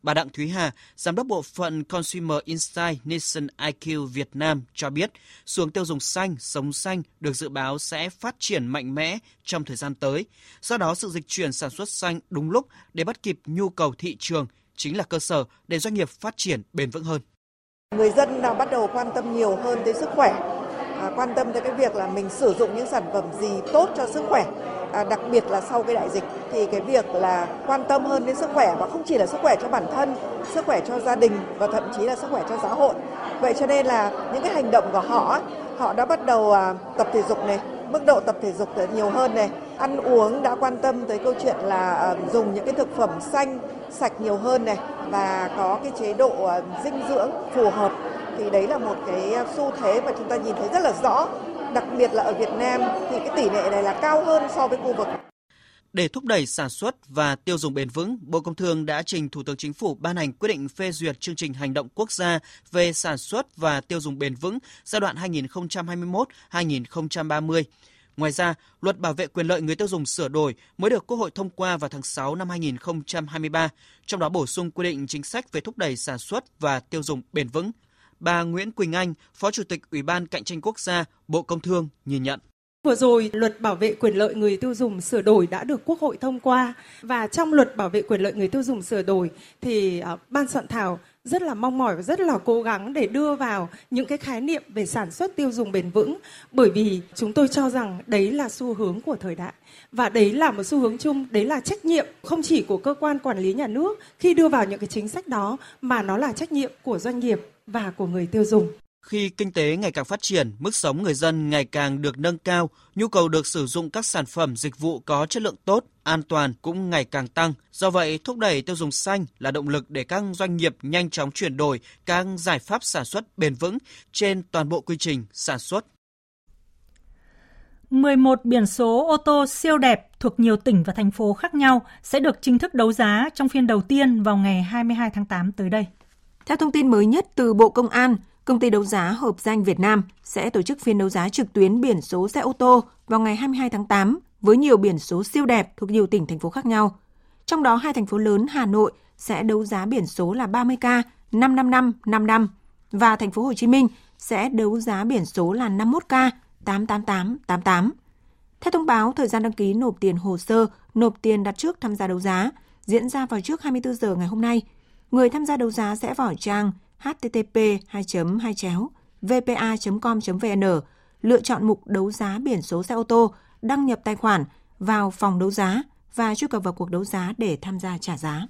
Bà Đặng Thúy Hà, Giám đốc bộ phận Consumer Insight Nielsen IQ Việt Nam cho biết, xuống tiêu dùng xanh, sống xanh được dự báo sẽ phát triển mạnh mẽ trong thời gian tới. Do đó, sự dịch chuyển sản xuất xanh đúng lúc để bắt kịp nhu cầu thị trường chính là cơ sở để doanh nghiệp phát triển bền vững hơn. Người dân đã bắt đầu quan tâm nhiều hơn tới sức khỏe, quan tâm tới cái việc là mình sử dụng những sản phẩm gì tốt cho sức khỏe. À, đặc biệt là sau cái đại dịch thì cái việc là quan tâm hơn đến sức khỏe và không chỉ là sức khỏe cho bản thân, sức khỏe cho gia đình và thậm chí là sức khỏe cho xã hội. Vậy cho nên là những cái hành động của họ, họ đã bắt đầu à, tập thể dục này, mức độ tập thể dục nhiều hơn này, ăn uống đã quan tâm tới câu chuyện là à, dùng những cái thực phẩm xanh, sạch nhiều hơn này và có cái chế độ à, dinh dưỡng phù hợp thì đấy là một cái xu thế mà chúng ta nhìn thấy rất là rõ. Đặc biệt là ở Việt Nam thì cái tỷ lệ này là cao hơn so với khu vực. Để thúc đẩy sản xuất và tiêu dùng bền vững, Bộ Công Thương đã trình Thủ tướng Chính phủ ban hành quyết định phê duyệt chương trình hành động quốc gia về sản xuất và tiêu dùng bền vững giai đoạn 2021-2030. Ngoài ra, luật bảo vệ quyền lợi người tiêu dùng sửa đổi mới được Quốc hội thông qua vào tháng 6 năm 2023, trong đó bổ sung quy định chính sách về thúc đẩy sản xuất và tiêu dùng bền vững. Bà Nguyễn Quỳnh Anh, Phó Chủ tịch Ủy ban Cạnh tranh Quốc gia, Bộ Công Thương nhìn nhận. Vừa rồi, luật bảo vệ quyền lợi người tiêu dùng sửa đổi đã được Quốc hội thông qua. Và trong luật bảo vệ quyền lợi người tiêu dùng sửa đổi thì à, ban soạn thảo rất là mong mỏi và rất là cố gắng để đưa vào những cái khái niệm về sản xuất tiêu dùng bền vững. Bởi vì chúng tôi cho rằng đấy là xu hướng của thời đại. Và đấy là một xu hướng chung đấy là trách nhiệm không chỉ của cơ quan quản lý nhà nước khi đưa vào những cái chính sách đó mà nó là trách nhiệm của doanh nghiệp và của người tiêu dùng khi kinh tế ngày càng phát triển, mức sống người dân ngày càng được nâng cao, nhu cầu được sử dụng các sản phẩm dịch vụ có chất lượng tốt, an toàn cũng ngày càng tăng. Do vậy, thúc đẩy tiêu dùng xanh là động lực để các doanh nghiệp nhanh chóng chuyển đổi các giải pháp sản xuất bền vững trên toàn bộ quy trình sản xuất. 11 biển số ô tô siêu đẹp thuộc nhiều tỉnh và thành phố khác nhau sẽ được chính thức đấu giá trong phiên đầu tiên vào ngày 22 tháng 8 tới đây. Theo thông tin mới nhất từ Bộ Công an, Công ty đấu giá Hợp danh Việt Nam sẽ tổ chức phiên đấu giá trực tuyến biển số xe ô tô vào ngày 22 tháng 8 với nhiều biển số siêu đẹp thuộc nhiều tỉnh thành phố khác nhau. Trong đó hai thành phố lớn Hà Nội sẽ đấu giá biển số là 30K 555 55 và thành phố Hồ Chí Minh sẽ đấu giá biển số là 51K 888 88. Theo thông báo, thời gian đăng ký nộp tiền hồ sơ, nộp tiền đặt trước tham gia đấu giá diễn ra vào trước 24 giờ ngày hôm nay. Người tham gia đấu giá sẽ vào trang http 2 2 chéo vpa.com.vn, lựa chọn mục đấu giá biển số xe ô tô, đăng nhập tài khoản vào phòng đấu giá và truy cập vào cuộc đấu giá để tham gia trả giá.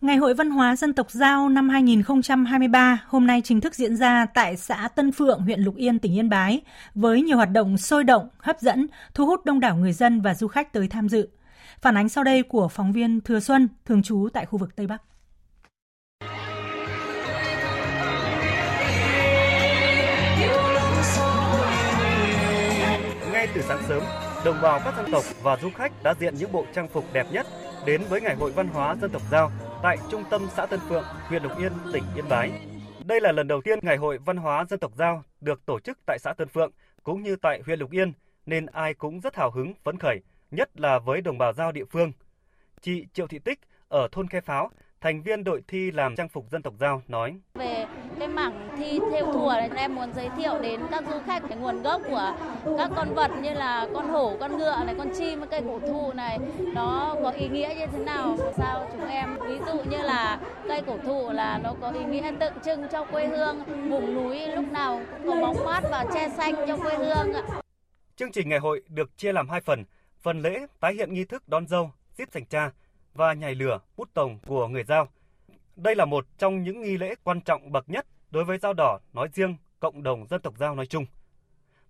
Ngày hội văn hóa dân tộc Giao năm 2023 hôm nay chính thức diễn ra tại xã Tân Phượng, huyện Lục Yên, tỉnh Yên Bái, với nhiều hoạt động sôi động, hấp dẫn, thu hút đông đảo người dân và du khách tới tham dự. Phản ánh sau đây của phóng viên Thừa Xuân, thường trú tại khu vực Tây Bắc. Từ sáng sớm, đồng bào các dân tộc và du khách đã diện những bộ trang phục đẹp nhất đến với Ngày hội văn hóa dân tộc Giao tại trung tâm xã Tân Phượng, huyện Lục Yên, tỉnh Yên Bái. Đây là lần đầu tiên Ngày hội văn hóa dân tộc Giao được tổ chức tại xã Tân Phượng cũng như tại huyện Lục Yên nên ai cũng rất hào hứng, phấn khởi, nhất là với đồng bào Giao địa phương. Chị Triệu Thị Tích ở thôn Khe Pháo thành viên đội thi làm trang phục dân tộc Giao nói. Về cái mảng thi theo thùa này em muốn giới thiệu đến các du khách cái nguồn gốc của các con vật như là con hổ, con ngựa này, con chim, cây cổ thụ này nó có ý nghĩa như thế nào sao chúng em ví dụ như là cây cổ thụ là nó có ý nghĩa tượng trưng cho quê hương vùng núi lúc nào cũng có bóng mát và che xanh cho quê hương ạ. Chương trình ngày hội được chia làm hai phần, phần lễ tái hiện nghi thức đón dâu, giết sành cha và nhảy lửa, bút tồng của người Giao. Đây là một trong những nghi lễ quan trọng bậc nhất đối với Giao đỏ nói riêng, cộng đồng dân tộc Giao nói chung.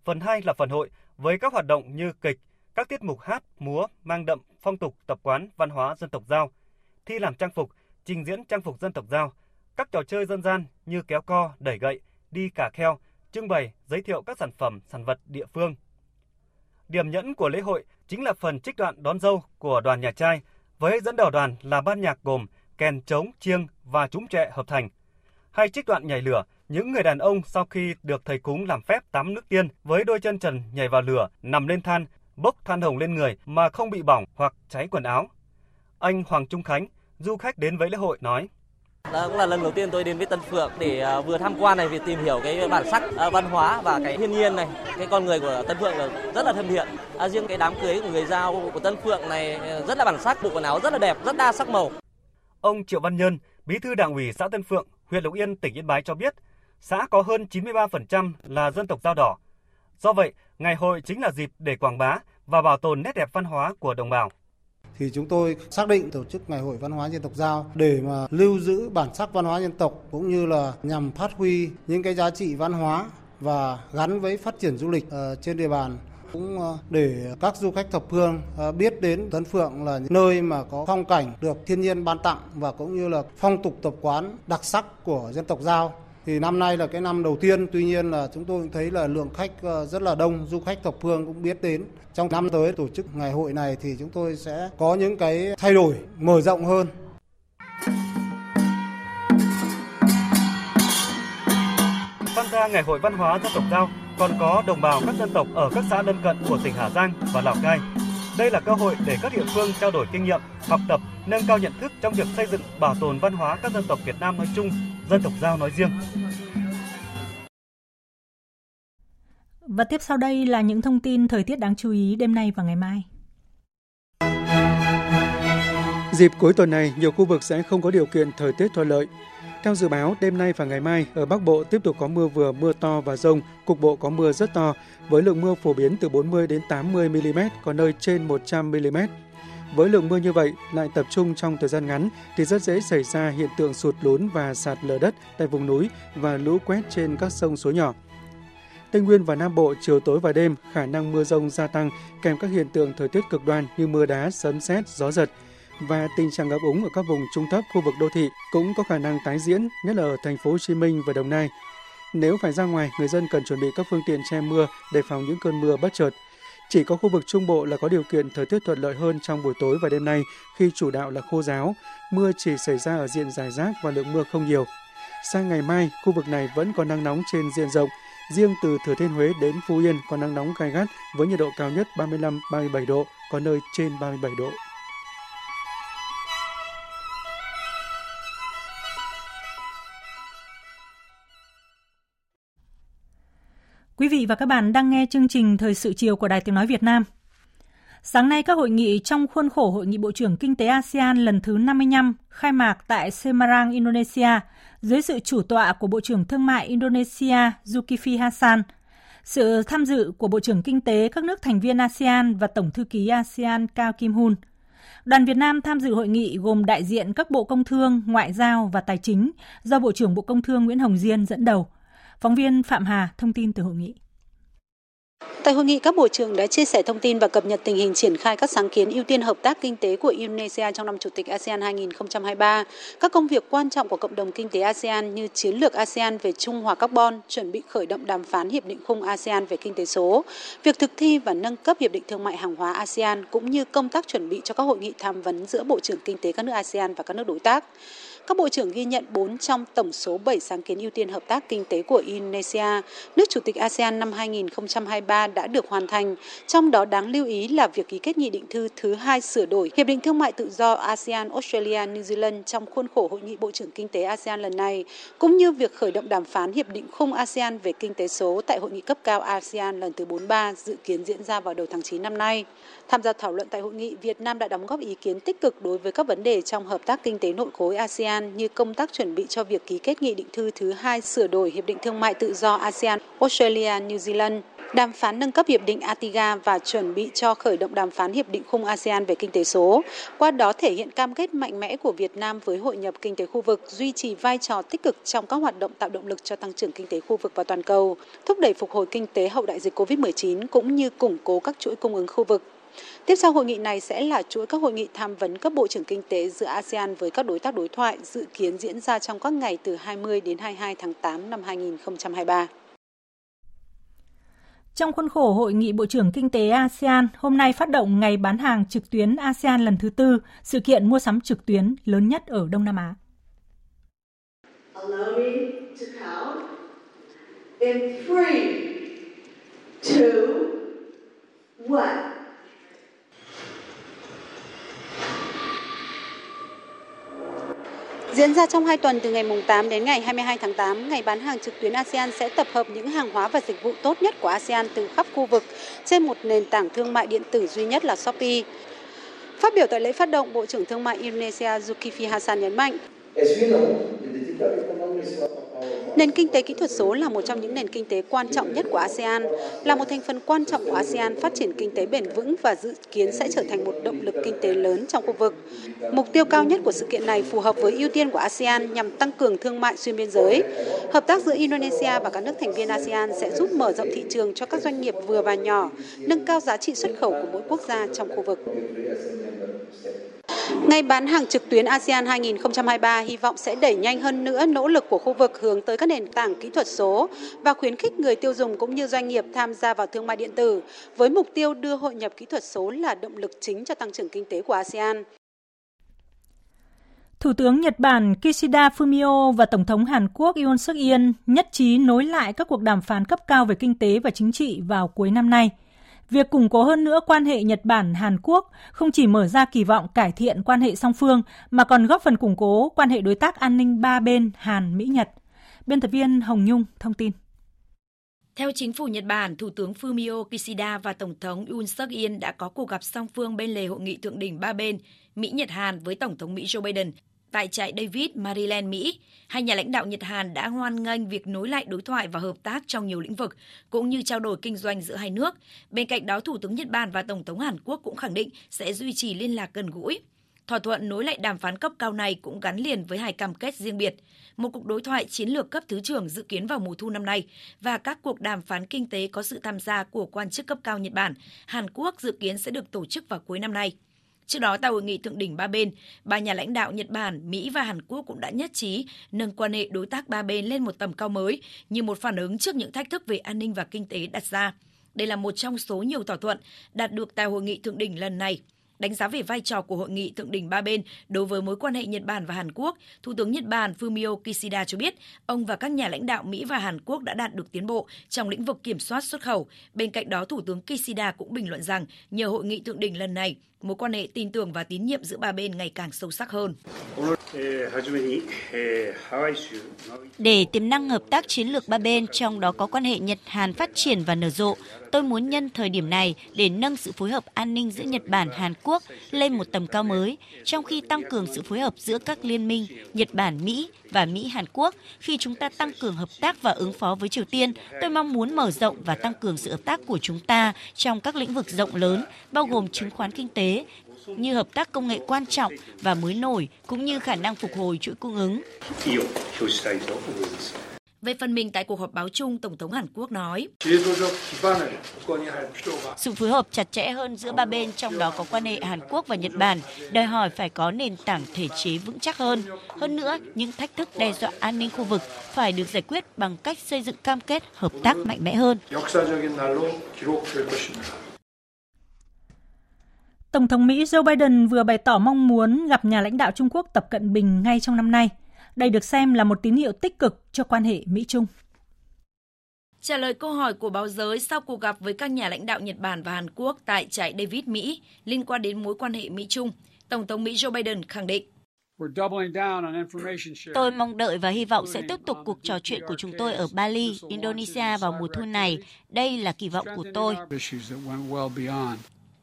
Phần 2 là phần hội với các hoạt động như kịch, các tiết mục hát, múa mang đậm phong tục tập quán văn hóa dân tộc Giao, thi làm trang phục, trình diễn trang phục dân tộc Giao, các trò chơi dân gian như kéo co, đẩy gậy, đi cả kheo, trưng bày, giới thiệu các sản phẩm, sản vật địa phương. Điểm nhẫn của lễ hội chính là phần trích đoạn đón dâu của đoàn nhà trai với dẫn đầu đoàn là ban nhạc gồm kèn trống, chiêng và trúng trệ hợp thành. Hay trích đoạn nhảy lửa, những người đàn ông sau khi được thầy cúng làm phép tắm nước tiên với đôi chân trần nhảy vào lửa, nằm lên than, bốc than hồng lên người mà không bị bỏng hoặc cháy quần áo. Anh Hoàng Trung Khánh, du khách đến với lễ hội nói. Đó cũng là lần đầu tiên tôi đến với Tân Phượng để à, vừa tham quan này, vừa tìm hiểu cái bản sắc à, văn hóa và cái thiên nhiên này. Cái con người của Tân Phượng là rất là thân thiện. À, riêng cái đám cưới của người Giao của Tân Phượng này à, rất là bản sắc, bộ quần áo rất là đẹp, rất đa sắc màu. Ông Triệu Văn Nhân, Bí thư Đảng ủy xã Tân Phượng, huyện Lục Yên, tỉnh Yên Bái cho biết, xã có hơn 93% là dân tộc Dao đỏ. Do vậy, ngày hội chính là dịp để quảng bá và bảo tồn nét đẹp văn hóa của đồng bào thì chúng tôi xác định tổ chức ngày hội văn hóa dân tộc giao để mà lưu giữ bản sắc văn hóa dân tộc cũng như là nhằm phát huy những cái giá trị văn hóa và gắn với phát triển du lịch ờ, trên địa bàn. Cũng ờ, để các du khách thập phương ờ, biết đến tấn Phượng là nơi mà có phong cảnh được thiên nhiên ban tặng và cũng như là phong tục tập quán đặc sắc của dân tộc Giao. Thì năm nay là cái năm đầu tiên, tuy nhiên là chúng tôi cũng thấy là lượng khách ờ, rất là đông, du khách thập phương cũng biết đến. Trong năm tới tổ chức ngày hội này thì chúng tôi sẽ có những cái thay đổi mở rộng hơn. Tham gia ngày hội văn hóa dân tộc Giao còn có đồng bào các dân tộc ở các xã lân cận của tỉnh Hà Giang và Lào Cai. Đây là cơ hội để các địa phương trao đổi kinh nghiệm, học tập, nâng cao nhận thức trong việc xây dựng bảo tồn văn hóa các dân tộc Việt Nam nói chung, dân tộc Giao nói riêng. Và tiếp sau đây là những thông tin thời tiết đáng chú ý đêm nay và ngày mai. Dịp cuối tuần này, nhiều khu vực sẽ không có điều kiện thời tiết thuận lợi. Theo dự báo, đêm nay và ngày mai ở Bắc Bộ tiếp tục có mưa vừa, mưa to và rông, cục bộ có mưa rất to, với lượng mưa phổ biến từ 40 đến 80 mm, có nơi trên 100 mm. Với lượng mưa như vậy lại tập trung trong thời gian ngắn thì rất dễ xảy ra hiện tượng sụt lún và sạt lở đất tại vùng núi và lũ quét trên các sông suối nhỏ. Tây Nguyên và Nam Bộ chiều tối và đêm khả năng mưa rông gia tăng kèm các hiện tượng thời tiết cực đoan như mưa đá, sấm sét, gió giật và tình trạng ngập úng ở các vùng trung thấp khu vực đô thị cũng có khả năng tái diễn, nhất là ở thành phố Hồ Chí Minh và Đồng Nai. Nếu phải ra ngoài, người dân cần chuẩn bị các phương tiện che mưa để phòng những cơn mưa bất chợt. Chỉ có khu vực Trung Bộ là có điều kiện thời tiết thuận lợi hơn trong buổi tối và đêm nay khi chủ đạo là khô giáo, mưa chỉ xảy ra ở diện dài rác và lượng mưa không nhiều. Sang ngày mai, khu vực này vẫn có nắng nóng trên diện rộng, riêng từ Thừa Thiên Huế đến Phú Yên có nắng nóng gai gắt với nhiệt độ cao nhất 35-37 độ, có nơi trên 37 độ. Quý vị và các bạn đang nghe chương trình Thời sự chiều của Đài Tiếng Nói Việt Nam. Sáng nay, các hội nghị trong khuôn khổ Hội nghị Bộ trưởng Kinh tế ASEAN lần thứ 55 khai mạc tại Semarang, Indonesia, dưới sự chủ tọa của Bộ trưởng Thương mại Indonesia Zulkifli Hasan, sự tham dự của Bộ trưởng Kinh tế các nước thành viên ASEAN và Tổng thư ký ASEAN Cao Kim Hun. Đoàn Việt Nam tham dự hội nghị gồm đại diện các Bộ Công Thương, Ngoại giao và Tài chính do Bộ trưởng Bộ Công Thương Nguyễn Hồng Diên dẫn đầu. Phóng viên Phạm Hà thông tin từ hội nghị. Tại hội nghị, các bộ trưởng đã chia sẻ thông tin và cập nhật tình hình triển khai các sáng kiến ưu tiên hợp tác kinh tế của Indonesia trong năm Chủ tịch ASEAN 2023, các công việc quan trọng của cộng đồng kinh tế ASEAN như chiến lược ASEAN về trung hòa carbon, chuẩn bị khởi động đàm phán hiệp định khung ASEAN về kinh tế số, việc thực thi và nâng cấp hiệp định thương mại hàng hóa ASEAN cũng như công tác chuẩn bị cho các hội nghị tham vấn giữa bộ trưởng kinh tế các nước ASEAN và các nước đối tác. Các bộ trưởng ghi nhận 4 trong tổng số 7 sáng kiến ưu tiên hợp tác kinh tế của Indonesia, nước chủ tịch ASEAN năm 2023 đã được hoàn thành. Trong đó đáng lưu ý là việc ký kết nghị định thư thứ hai sửa đổi Hiệp định Thương mại Tự do ASEAN Australia New Zealand trong khuôn khổ Hội nghị Bộ trưởng Kinh tế ASEAN lần này, cũng như việc khởi động đàm phán Hiệp định khung ASEAN về kinh tế số tại Hội nghị cấp cao ASEAN lần thứ 43 dự kiến diễn ra vào đầu tháng 9 năm nay. Tham gia thảo luận tại hội nghị, Việt Nam đã đóng góp ý kiến tích cực đối với các vấn đề trong hợp tác kinh tế nội khối ASEAN như công tác chuẩn bị cho việc ký kết nghị định thư thứ hai sửa đổi Hiệp định Thương mại Tự do ASEAN Australia New Zealand đàm phán nâng cấp hiệp định ATIGA và chuẩn bị cho khởi động đàm phán hiệp định khung ASEAN về kinh tế số. Qua đó thể hiện cam kết mạnh mẽ của Việt Nam với hội nhập kinh tế khu vực, duy trì vai trò tích cực trong các hoạt động tạo động lực cho tăng trưởng kinh tế khu vực và toàn cầu, thúc đẩy phục hồi kinh tế hậu đại dịch COVID-19 cũng như củng cố các chuỗi cung ứng khu vực. Tiếp sau hội nghị này sẽ là chuỗi các hội nghị tham vấn cấp bộ trưởng kinh tế giữa ASEAN với các đối tác đối thoại dự kiến diễn ra trong các ngày từ 20 đến 22 tháng 8 năm 2023. Trong khuôn khổ Hội nghị Bộ trưởng Kinh tế ASEAN, hôm nay phát động Ngày bán hàng trực tuyến ASEAN lần thứ tư, sự kiện mua sắm trực tuyến lớn nhất ở Đông Nam Á. In three, two, one. Diễn ra trong 2 tuần từ ngày 8 đến ngày 22 tháng 8, ngày bán hàng trực tuyến ASEAN sẽ tập hợp những hàng hóa và dịch vụ tốt nhất của ASEAN từ khắp khu vực trên một nền tảng thương mại điện tử duy nhất là Shopee. Phát biểu tại lễ phát động, Bộ trưởng Thương mại Indonesia Zulkifli Hasan nhấn mạnh, Nền kinh tế kỹ thuật số là một trong những nền kinh tế quan trọng nhất của ASEAN, là một thành phần quan trọng của ASEAN phát triển kinh tế bền vững và dự kiến sẽ trở thành một động lực kinh tế lớn trong khu vực. Mục tiêu cao nhất của sự kiện này phù hợp với ưu tiên của ASEAN nhằm tăng cường thương mại xuyên biên giới. Hợp tác giữa Indonesia và các nước thành viên ASEAN sẽ giúp mở rộng thị trường cho các doanh nghiệp vừa và nhỏ, nâng cao giá trị xuất khẩu của mỗi quốc gia trong khu vực. Ngày bán hàng trực tuyến ASEAN 2023 hy vọng sẽ đẩy nhanh hơn nữa nỗ lực của khu vực hướng tới các các nền tảng kỹ thuật số và khuyến khích người tiêu dùng cũng như doanh nghiệp tham gia vào thương mại điện tử, với mục tiêu đưa hội nhập kỹ thuật số là động lực chính cho tăng trưởng kinh tế của ASEAN. Thủ tướng Nhật Bản Kishida Fumio và Tổng thống Hàn Quốc Yoon suk yeol nhất trí nối lại các cuộc đàm phán cấp cao về kinh tế và chính trị vào cuối năm nay. Việc củng cố hơn nữa quan hệ Nhật Bản-Hàn Quốc không chỉ mở ra kỳ vọng cải thiện quan hệ song phương mà còn góp phần củng cố quan hệ đối tác an ninh ba bên Hàn-Mỹ-Nhật. Biên tập viên Hồng Nhung thông tin. Theo chính phủ Nhật Bản, Thủ tướng Fumio Kishida và Tổng thống Yoon suk yeol đã có cuộc gặp song phương bên lề hội nghị thượng đỉnh ba bên Mỹ-Nhật-Hàn với Tổng thống Mỹ Joe Biden tại trại David, Maryland, Mỹ. Hai nhà lãnh đạo Nhật Hàn đã hoan nghênh việc nối lại đối thoại và hợp tác trong nhiều lĩnh vực, cũng như trao đổi kinh doanh giữa hai nước. Bên cạnh đó, Thủ tướng Nhật Bản và Tổng thống Hàn Quốc cũng khẳng định sẽ duy trì liên lạc gần gũi. Thỏa thuận nối lại đàm phán cấp cao này cũng gắn liền với hai cam kết riêng biệt. Một cuộc đối thoại chiến lược cấp thứ trưởng dự kiến vào mùa thu năm nay và các cuộc đàm phán kinh tế có sự tham gia của quan chức cấp cao Nhật Bản, Hàn Quốc dự kiến sẽ được tổ chức vào cuối năm nay. Trước đó, tại hội nghị thượng đỉnh ba bên, ba nhà lãnh đạo Nhật Bản, Mỹ và Hàn Quốc cũng đã nhất trí nâng quan hệ đối tác ba bên lên một tầm cao mới như một phản ứng trước những thách thức về an ninh và kinh tế đặt ra. Đây là một trong số nhiều thỏa thuận đạt được tại hội nghị thượng đỉnh lần này. Đánh giá về vai trò của hội nghị thượng đỉnh ba bên đối với mối quan hệ Nhật Bản và Hàn Quốc, Thủ tướng Nhật Bản Fumio Kishida cho biết ông và các nhà lãnh đạo Mỹ và Hàn Quốc đã đạt được tiến bộ trong lĩnh vực kiểm soát xuất khẩu. Bên cạnh đó, Thủ tướng Kishida cũng bình luận rằng nhờ hội nghị thượng đỉnh lần này, mối quan hệ tin tưởng và tín nhiệm giữa ba bên ngày càng sâu sắc hơn. Để tiềm năng hợp tác chiến lược ba bên, trong đó có quan hệ Nhật-Hàn phát triển và nở rộ, tôi muốn nhân thời điểm này để nâng sự phối hợp an ninh giữa Nhật Bản-Hàn Quốc lên một tầm cao mới, trong khi tăng cường sự phối hợp giữa các liên minh Nhật Bản-Mỹ và Mỹ-Hàn Quốc. Khi chúng ta tăng cường hợp tác và ứng phó với Triều Tiên, tôi mong muốn mở rộng và tăng cường sự hợp tác của chúng ta trong các lĩnh vực rộng lớn, bao gồm chứng khoán kinh tế, như hợp tác công nghệ quan trọng và mới nổi, cũng như khả năng phục hồi chuỗi cung ứng. Về phần mình tại cuộc họp báo chung, Tổng thống Hàn Quốc nói. Sự phối hợp chặt chẽ hơn giữa ba bên, trong đó có quan hệ Hàn Quốc và Nhật Bản, đòi hỏi phải có nền tảng thể chế vững chắc hơn. Hơn nữa, những thách thức đe dọa an ninh khu vực phải được giải quyết bằng cách xây dựng cam kết hợp tác mạnh mẽ hơn. Tổng thống Mỹ Joe Biden vừa bày tỏ mong muốn gặp nhà lãnh đạo Trung Quốc Tập Cận Bình ngay trong năm nay. Đây được xem là một tín hiệu tích cực cho quan hệ Mỹ-Trung. Trả lời câu hỏi của báo giới sau cuộc gặp với các nhà lãnh đạo Nhật Bản và Hàn Quốc tại trại David, Mỹ liên quan đến mối quan hệ Mỹ-Trung, Tổng thống Mỹ Joe Biden khẳng định Tôi mong đợi và hy vọng sẽ tiếp tục cuộc trò chuyện của chúng tôi ở Bali, Indonesia vào mùa thu này. Đây là kỳ vọng của tôi.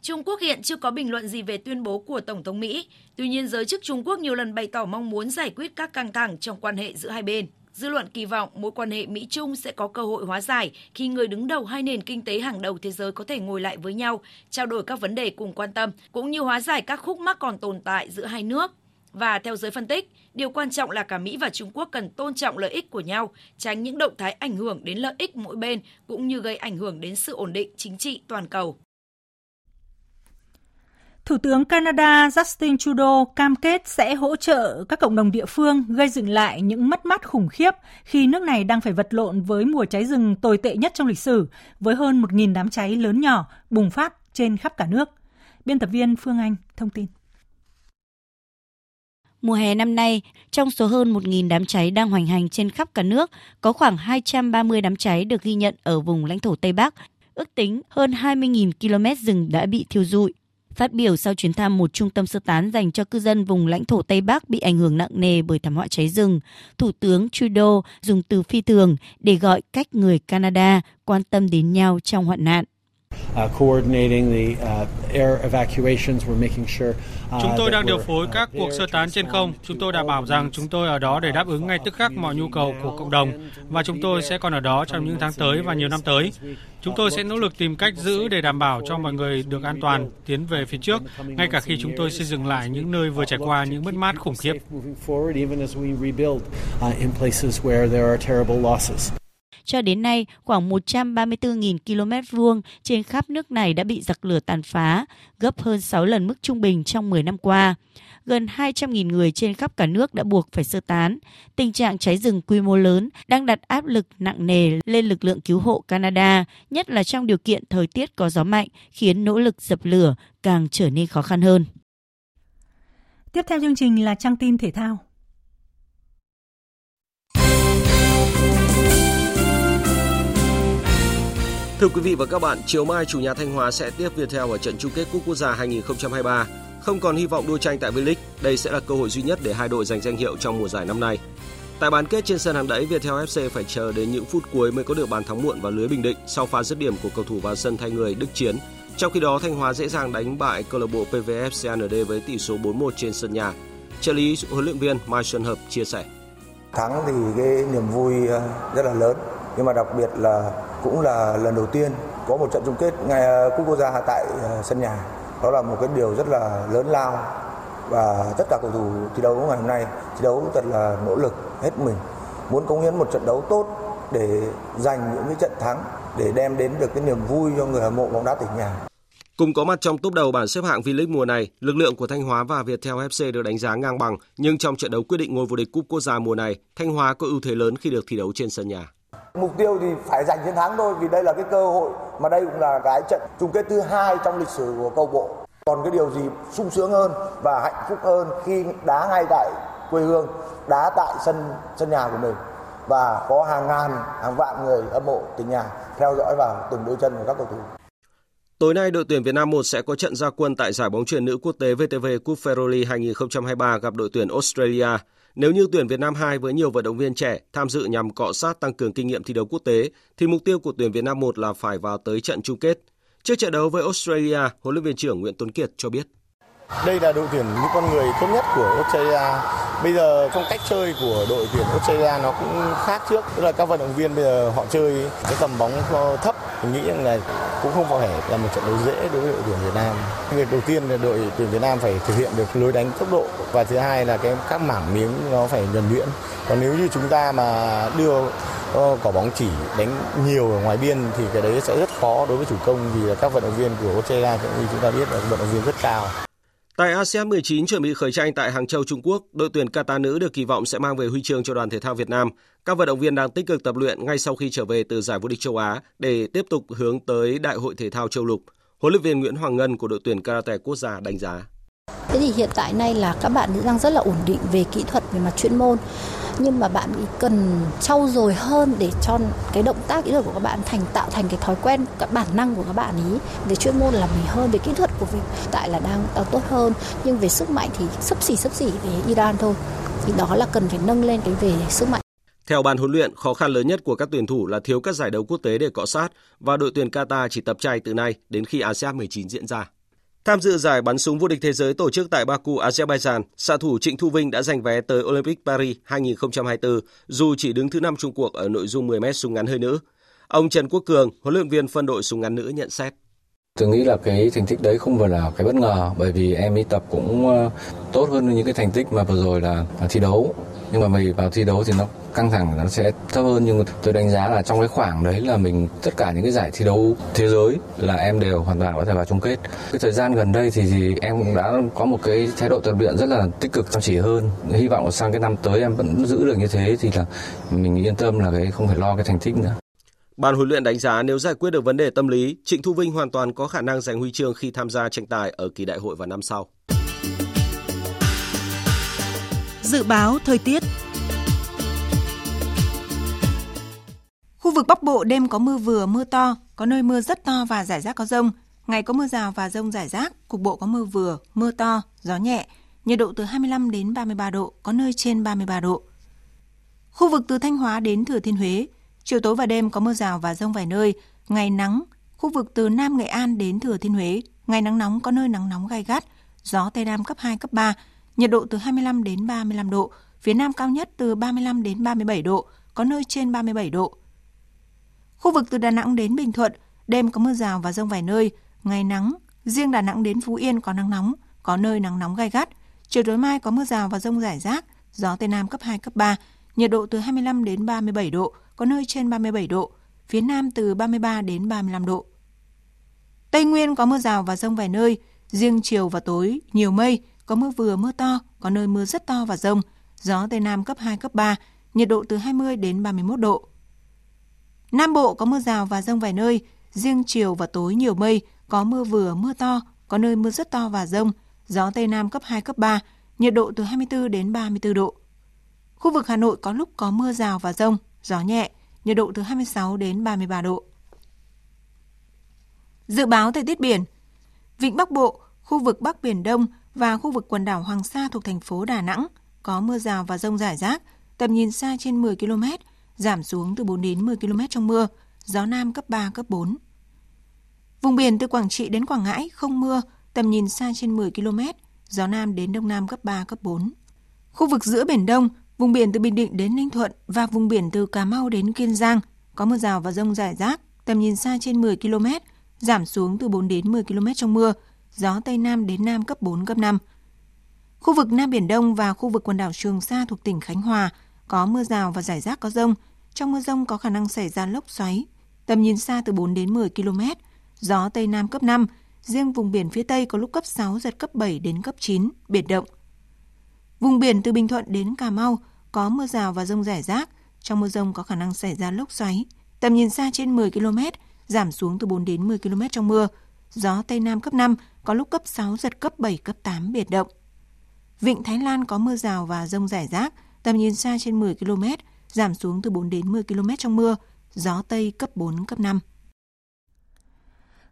Trung Quốc hiện chưa có bình luận gì về tuyên bố của Tổng thống Mỹ. Tuy nhiên, giới chức Trung Quốc nhiều lần bày tỏ mong muốn giải quyết các căng thẳng trong quan hệ giữa hai bên. Dư luận kỳ vọng mối quan hệ Mỹ-Trung sẽ có cơ hội hóa giải khi người đứng đầu hai nền kinh tế hàng đầu thế giới có thể ngồi lại với nhau, trao đổi các vấn đề cùng quan tâm, cũng như hóa giải các khúc mắc còn tồn tại giữa hai nước. Và theo giới phân tích, điều quan trọng là cả Mỹ và Trung Quốc cần tôn trọng lợi ích của nhau, tránh những động thái ảnh hưởng đến lợi ích mỗi bên cũng như gây ảnh hưởng đến sự ổn định chính trị toàn cầu. Thủ tướng Canada Justin Trudeau cam kết sẽ hỗ trợ các cộng đồng địa phương gây dựng lại những mất mát khủng khiếp khi nước này đang phải vật lộn với mùa cháy rừng tồi tệ nhất trong lịch sử, với hơn 1.000 đám cháy lớn nhỏ bùng phát trên khắp cả nước. Biên tập viên Phương Anh thông tin. Mùa hè năm nay, trong số hơn 1.000 đám cháy đang hoành hành trên khắp cả nước, có khoảng 230 đám cháy được ghi nhận ở vùng lãnh thổ Tây Bắc. Ước tính hơn 20.000 km rừng đã bị thiêu rụi. Phát biểu sau chuyến thăm một trung tâm sơ tán dành cho cư dân vùng lãnh thổ Tây Bắc bị ảnh hưởng nặng nề bởi thảm họa cháy rừng, Thủ tướng Trudeau dùng từ phi thường để gọi cách người Canada quan tâm đến nhau trong hoạn nạn. Chúng tôi đang điều phối các cuộc sơ tán trên không. Chúng tôi đảm bảo rằng chúng tôi ở đó để đáp ứng ngay tức khắc mọi nhu cầu của cộng đồng và chúng tôi sẽ còn ở đó trong những tháng tới và nhiều năm tới. Chúng tôi sẽ nỗ lực tìm cách giữ để đảm bảo cho mọi người được an toàn tiến về phía trước, ngay cả khi chúng tôi xây dựng lại những nơi vừa trải qua những mất mát khủng khiếp. Cho đến nay, khoảng 134.000 km vuông trên khắp nước này đã bị giặc lửa tàn phá, gấp hơn 6 lần mức trung bình trong 10 năm qua gần 200.000 người trên khắp cả nước đã buộc phải sơ tán. Tình trạng cháy rừng quy mô lớn đang đặt áp lực nặng nề lên lực lượng cứu hộ Canada, nhất là trong điều kiện thời tiết có gió mạnh, khiến nỗ lực dập lửa càng trở nên khó khăn hơn. Tiếp theo chương trình là trang tin thể thao. Thưa quý vị và các bạn, chiều mai chủ nhà Thanh Hóa sẽ tiếp Viettel ở trận chung kết Cúp Quốc gia 2023. Không còn hy vọng đua tranh tại V-League, đây sẽ là cơ hội duy nhất để hai đội giành danh hiệu trong mùa giải năm nay. Tại bán kết trên sân hàng đẫy, Viettel FC phải chờ đến những phút cuối mới có được bàn thắng muộn vào lưới Bình Định sau pha dứt điểm của cầu thủ vào sân thay người Đức Chiến. Trong khi đó, Thanh Hóa dễ dàng đánh bại câu lạc bộ PVF CND với tỷ số 4-1 trên sân nhà. Trợ lý huấn luyện viên Mai Xuân Hợp chia sẻ. Thắng thì cái niềm vui ờ, rất là lớn, nhưng mà đặc biệt là cũng là lần đầu tiên có một trận chung kết ngày ờ, cúp quốc gia tại ờ, sân nhà. Đó là một cái điều rất là lớn lao. Và tất cả cầu thủ thi đấu ngày hôm nay thi đấu thật là nỗ lực hết mình. Muốn cống hiến một trận đấu tốt để giành những cái trận thắng để đem đến được cái niềm vui cho người hâm mộ bóng đá tỉnh nhà. Cùng có mặt trong top đầu bảng xếp hạng V-League mùa này, lực lượng của Thanh Hóa và Viettel FC được đánh giá ngang bằng, nhưng trong trận đấu quyết định ngôi vô địch cúp quốc gia mùa này, Thanh Hóa có ưu thế lớn khi được thi đấu trên sân nhà. Mục tiêu thì phải giành chiến thắng thôi vì đây là cái cơ hội mà đây cũng là cái trận chung kết thứ hai trong lịch sử của câu bộ. Còn cái điều gì sung sướng hơn và hạnh phúc hơn khi đá ngay tại quê hương, đá tại sân sân nhà của mình và có hàng ngàn, hàng vạn người hâm mộ tỉnh nhà theo dõi vào từng đôi chân của các cầu thủ. Tối nay, đội tuyển Việt Nam 1 sẽ có trận gia quân tại giải bóng chuyền nữ quốc tế VTV Cup Ferroli 2023 gặp đội tuyển Australia. Nếu như tuyển Việt Nam 2 với nhiều vận động viên trẻ tham dự nhằm cọ sát tăng cường kinh nghiệm thi đấu quốc tế, thì mục tiêu của tuyển Việt Nam 1 là phải vào tới trận chung kết. Trước trận đấu với Australia, huấn luyện viên trưởng Nguyễn Tuấn Kiệt cho biết. Đây là đội tuyển, những con người tốt nhất của Australia. Bây giờ phong cách chơi của đội tuyển Australia nó cũng khác trước. Tức là các vận động viên bây giờ họ chơi cái tầm bóng thấp. Mình nghĩ rằng là cũng không phải là một trận đấu dễ đối với đội tuyển Việt Nam. Việc đầu tiên là đội tuyển Việt Nam phải thực hiện được lối đánh tốc độ và thứ hai là cái các mảng miếng nó phải nhuần nhuyễn. Còn nếu như chúng ta mà đưa ờ, quả bóng chỉ đánh nhiều ở ngoài biên thì cái đấy sẽ rất khó đối với chủ công vì các vận động viên của Australia cũng như chúng ta biết là vận động viên rất cao. Tại ASEAN 19 chuẩn bị khởi tranh tại Hàng Châu, Trung Quốc, đội tuyển Qatar nữ được kỳ vọng sẽ mang về huy chương cho đoàn thể thao Việt Nam. Các vận động viên đang tích cực tập luyện ngay sau khi trở về từ giải vô địch châu Á để tiếp tục hướng tới Đại hội thể thao châu lục. Huấn luyện viên Nguyễn Hoàng Ngân của đội tuyển karate quốc gia đánh giá. Thế thì hiện tại nay là các bạn đang rất là ổn định về kỹ thuật về mặt chuyên môn nhưng mà bạn ý cần trau dồi hơn để cho cái động tác kỹ thuật của các bạn thành tạo thành cái thói quen các bản năng của các bạn ý. Về chuyên môn là mình hơn về kỹ thuật của mình tại là đang, đang tốt hơn. Nhưng về sức mạnh thì sấp xỉ sấp xỉ về Iran thôi. Thì đó là cần phải nâng lên cái về sức mạnh. Theo ban huấn luyện, khó khăn lớn nhất của các tuyển thủ là thiếu các giải đấu quốc tế để cọ sát và đội tuyển Qatar chỉ tập trai từ nay đến khi ASEAN 19 diễn ra. Tham dự giải bắn súng vô địch thế giới tổ chức tại Baku, Azerbaijan, xạ thủ Trịnh Thu Vinh đã giành vé tới Olympic Paris 2024 dù chỉ đứng thứ năm Trung cuộc ở nội dung 10m súng ngắn hơi nữ. Ông Trần Quốc Cường, huấn luyện viên phân đội súng ngắn nữ nhận xét. Tôi nghĩ là cái thành tích đấy không phải là cái bất ngờ bởi vì em ấy tập cũng ờ, tốt hơn những cái thành tích mà vừa rồi là thi đấu. Nhưng mà mày vào thi đấu thì nó căng thẳng nó sẽ thấp hơn. Nhưng tôi đánh giá là trong cái khoảng đấy là mình tất cả những cái giải thi đấu thế giới là em đều hoàn toàn có thể vào chung kết. Cái thời gian gần đây thì, thì em cũng đã có một cái thái độ tập luyện rất là tích cực chăm chỉ hơn. Hy vọng sang cái năm tới em vẫn giữ được như thế thì là mình yên tâm là cái không phải lo cái thành tích nữa. Ban huấn luyện đánh giá nếu giải quyết được vấn đề tâm lý, Trịnh Thu Vinh hoàn toàn có khả năng giành huy chương khi tham gia tranh tài ở kỳ đại hội vào năm sau. Dự báo thời tiết Khu vực Bắc Bộ đêm có mưa vừa, mưa to, có nơi mưa rất to và rải rác có rông. Ngày có mưa rào và rông rải rác, cục bộ có mưa vừa, mưa to, gió nhẹ. Nhiệt độ từ 25 đến 33 độ, có nơi trên 33 độ. Khu vực từ Thanh Hóa đến Thừa Thiên Huế, chiều tối và đêm có mưa rào và rông vài nơi, ngày nắng. Khu vực từ Nam Nghệ An đến Thừa Thiên Huế, ngày nắng nóng có nơi nắng nóng gai gắt, gió Tây Nam cấp 2, cấp 3, nhiệt độ từ 25 đến 35 độ, phía Nam cao nhất từ 35 đến 37 độ, có nơi trên 37 độ. Khu vực từ Đà Nẵng đến Bình Thuận, đêm có mưa rào và rông vài nơi, ngày nắng. Riêng Đà Nẵng đến Phú Yên có nắng nóng, có nơi nắng nóng gai gắt. Chiều tối mai có mưa rào và rông rải rác, gió Tây Nam cấp 2, cấp 3, nhiệt độ từ 25 đến 37 độ, có nơi trên 37 độ, phía Nam từ 33 đến 35 độ. Tây Nguyên có mưa rào và rông vài nơi, riêng chiều và tối nhiều mây, có mưa vừa mưa to, có nơi mưa rất to và rông, gió Tây Nam cấp 2, cấp 3, nhiệt độ từ 20 đến 31 độ. Nam Bộ có mưa rào và rông vài nơi, riêng chiều và tối nhiều mây, có mưa vừa mưa to, có nơi mưa rất to và rông, gió Tây Nam cấp 2, cấp 3, nhiệt độ từ 24 đến 34 độ. Khu vực Hà Nội có lúc có mưa rào và rông, gió nhẹ, nhiệt độ từ 26 đến 33 độ. Dự báo thời tiết biển Vịnh Bắc Bộ, khu vực Bắc Biển Đông và khu vực quần đảo Hoàng Sa thuộc thành phố Đà Nẵng có mưa rào và rông rải rác, tầm nhìn xa trên 10 km, giảm xuống từ 4 đến 10 km trong mưa, gió Nam cấp 3, cấp 4. Vùng biển từ Quảng Trị đến Quảng Ngãi không mưa, tầm nhìn xa trên 10 km, gió Nam đến Đông Nam cấp 3, cấp 4. Khu vực giữa Biển Đông, vùng biển từ Bình Định đến Ninh Thuận và vùng biển từ Cà Mau đến Kiên Giang có mưa rào và rông rải rác, tầm nhìn xa trên 10 km, giảm xuống từ 4 đến 10 km trong mưa, gió Tây Nam đến Nam cấp 4, cấp 5. Khu vực Nam Biển Đông và khu vực quần đảo Trường Sa thuộc tỉnh Khánh Hòa có mưa rào và rải rác có rông. Trong mưa rông có khả năng xảy ra lốc xoáy. Tầm nhìn xa từ 4 đến 10 km, gió Tây Nam cấp 5, riêng vùng biển phía Tây có lúc cấp 6, giật cấp 7 đến cấp 9, biển động. Vùng biển từ Bình Thuận đến Cà Mau có mưa rào và rông rải rác. Trong mưa rông có khả năng xảy ra lốc xoáy. Tầm nhìn xa trên 10 km, giảm xuống từ 4 đến 10 km trong mưa. Gió Tây Nam cấp 5, có lúc cấp 6, giật cấp 7, cấp 8, biển động. Vịnh Thái Lan có mưa rào và rông rải rác, tầm nhìn xa trên 10 km, giảm xuống từ 4 đến 10 km trong mưa, gió Tây cấp 4, cấp 5.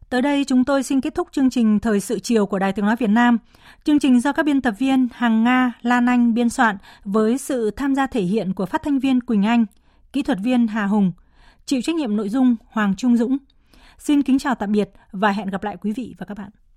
Tới đây chúng tôi xin kết thúc chương trình Thời sự chiều của Đài Tiếng Nói Việt Nam. Chương trình do các biên tập viên Hằng Nga, Lan Anh biên soạn với sự tham gia thể hiện của phát thanh viên Quỳnh Anh, kỹ thuật viên Hà Hùng, chịu trách nhiệm nội dung Hoàng Trung Dũng. Xin kính chào tạm biệt và hẹn gặp lại quý vị và các bạn.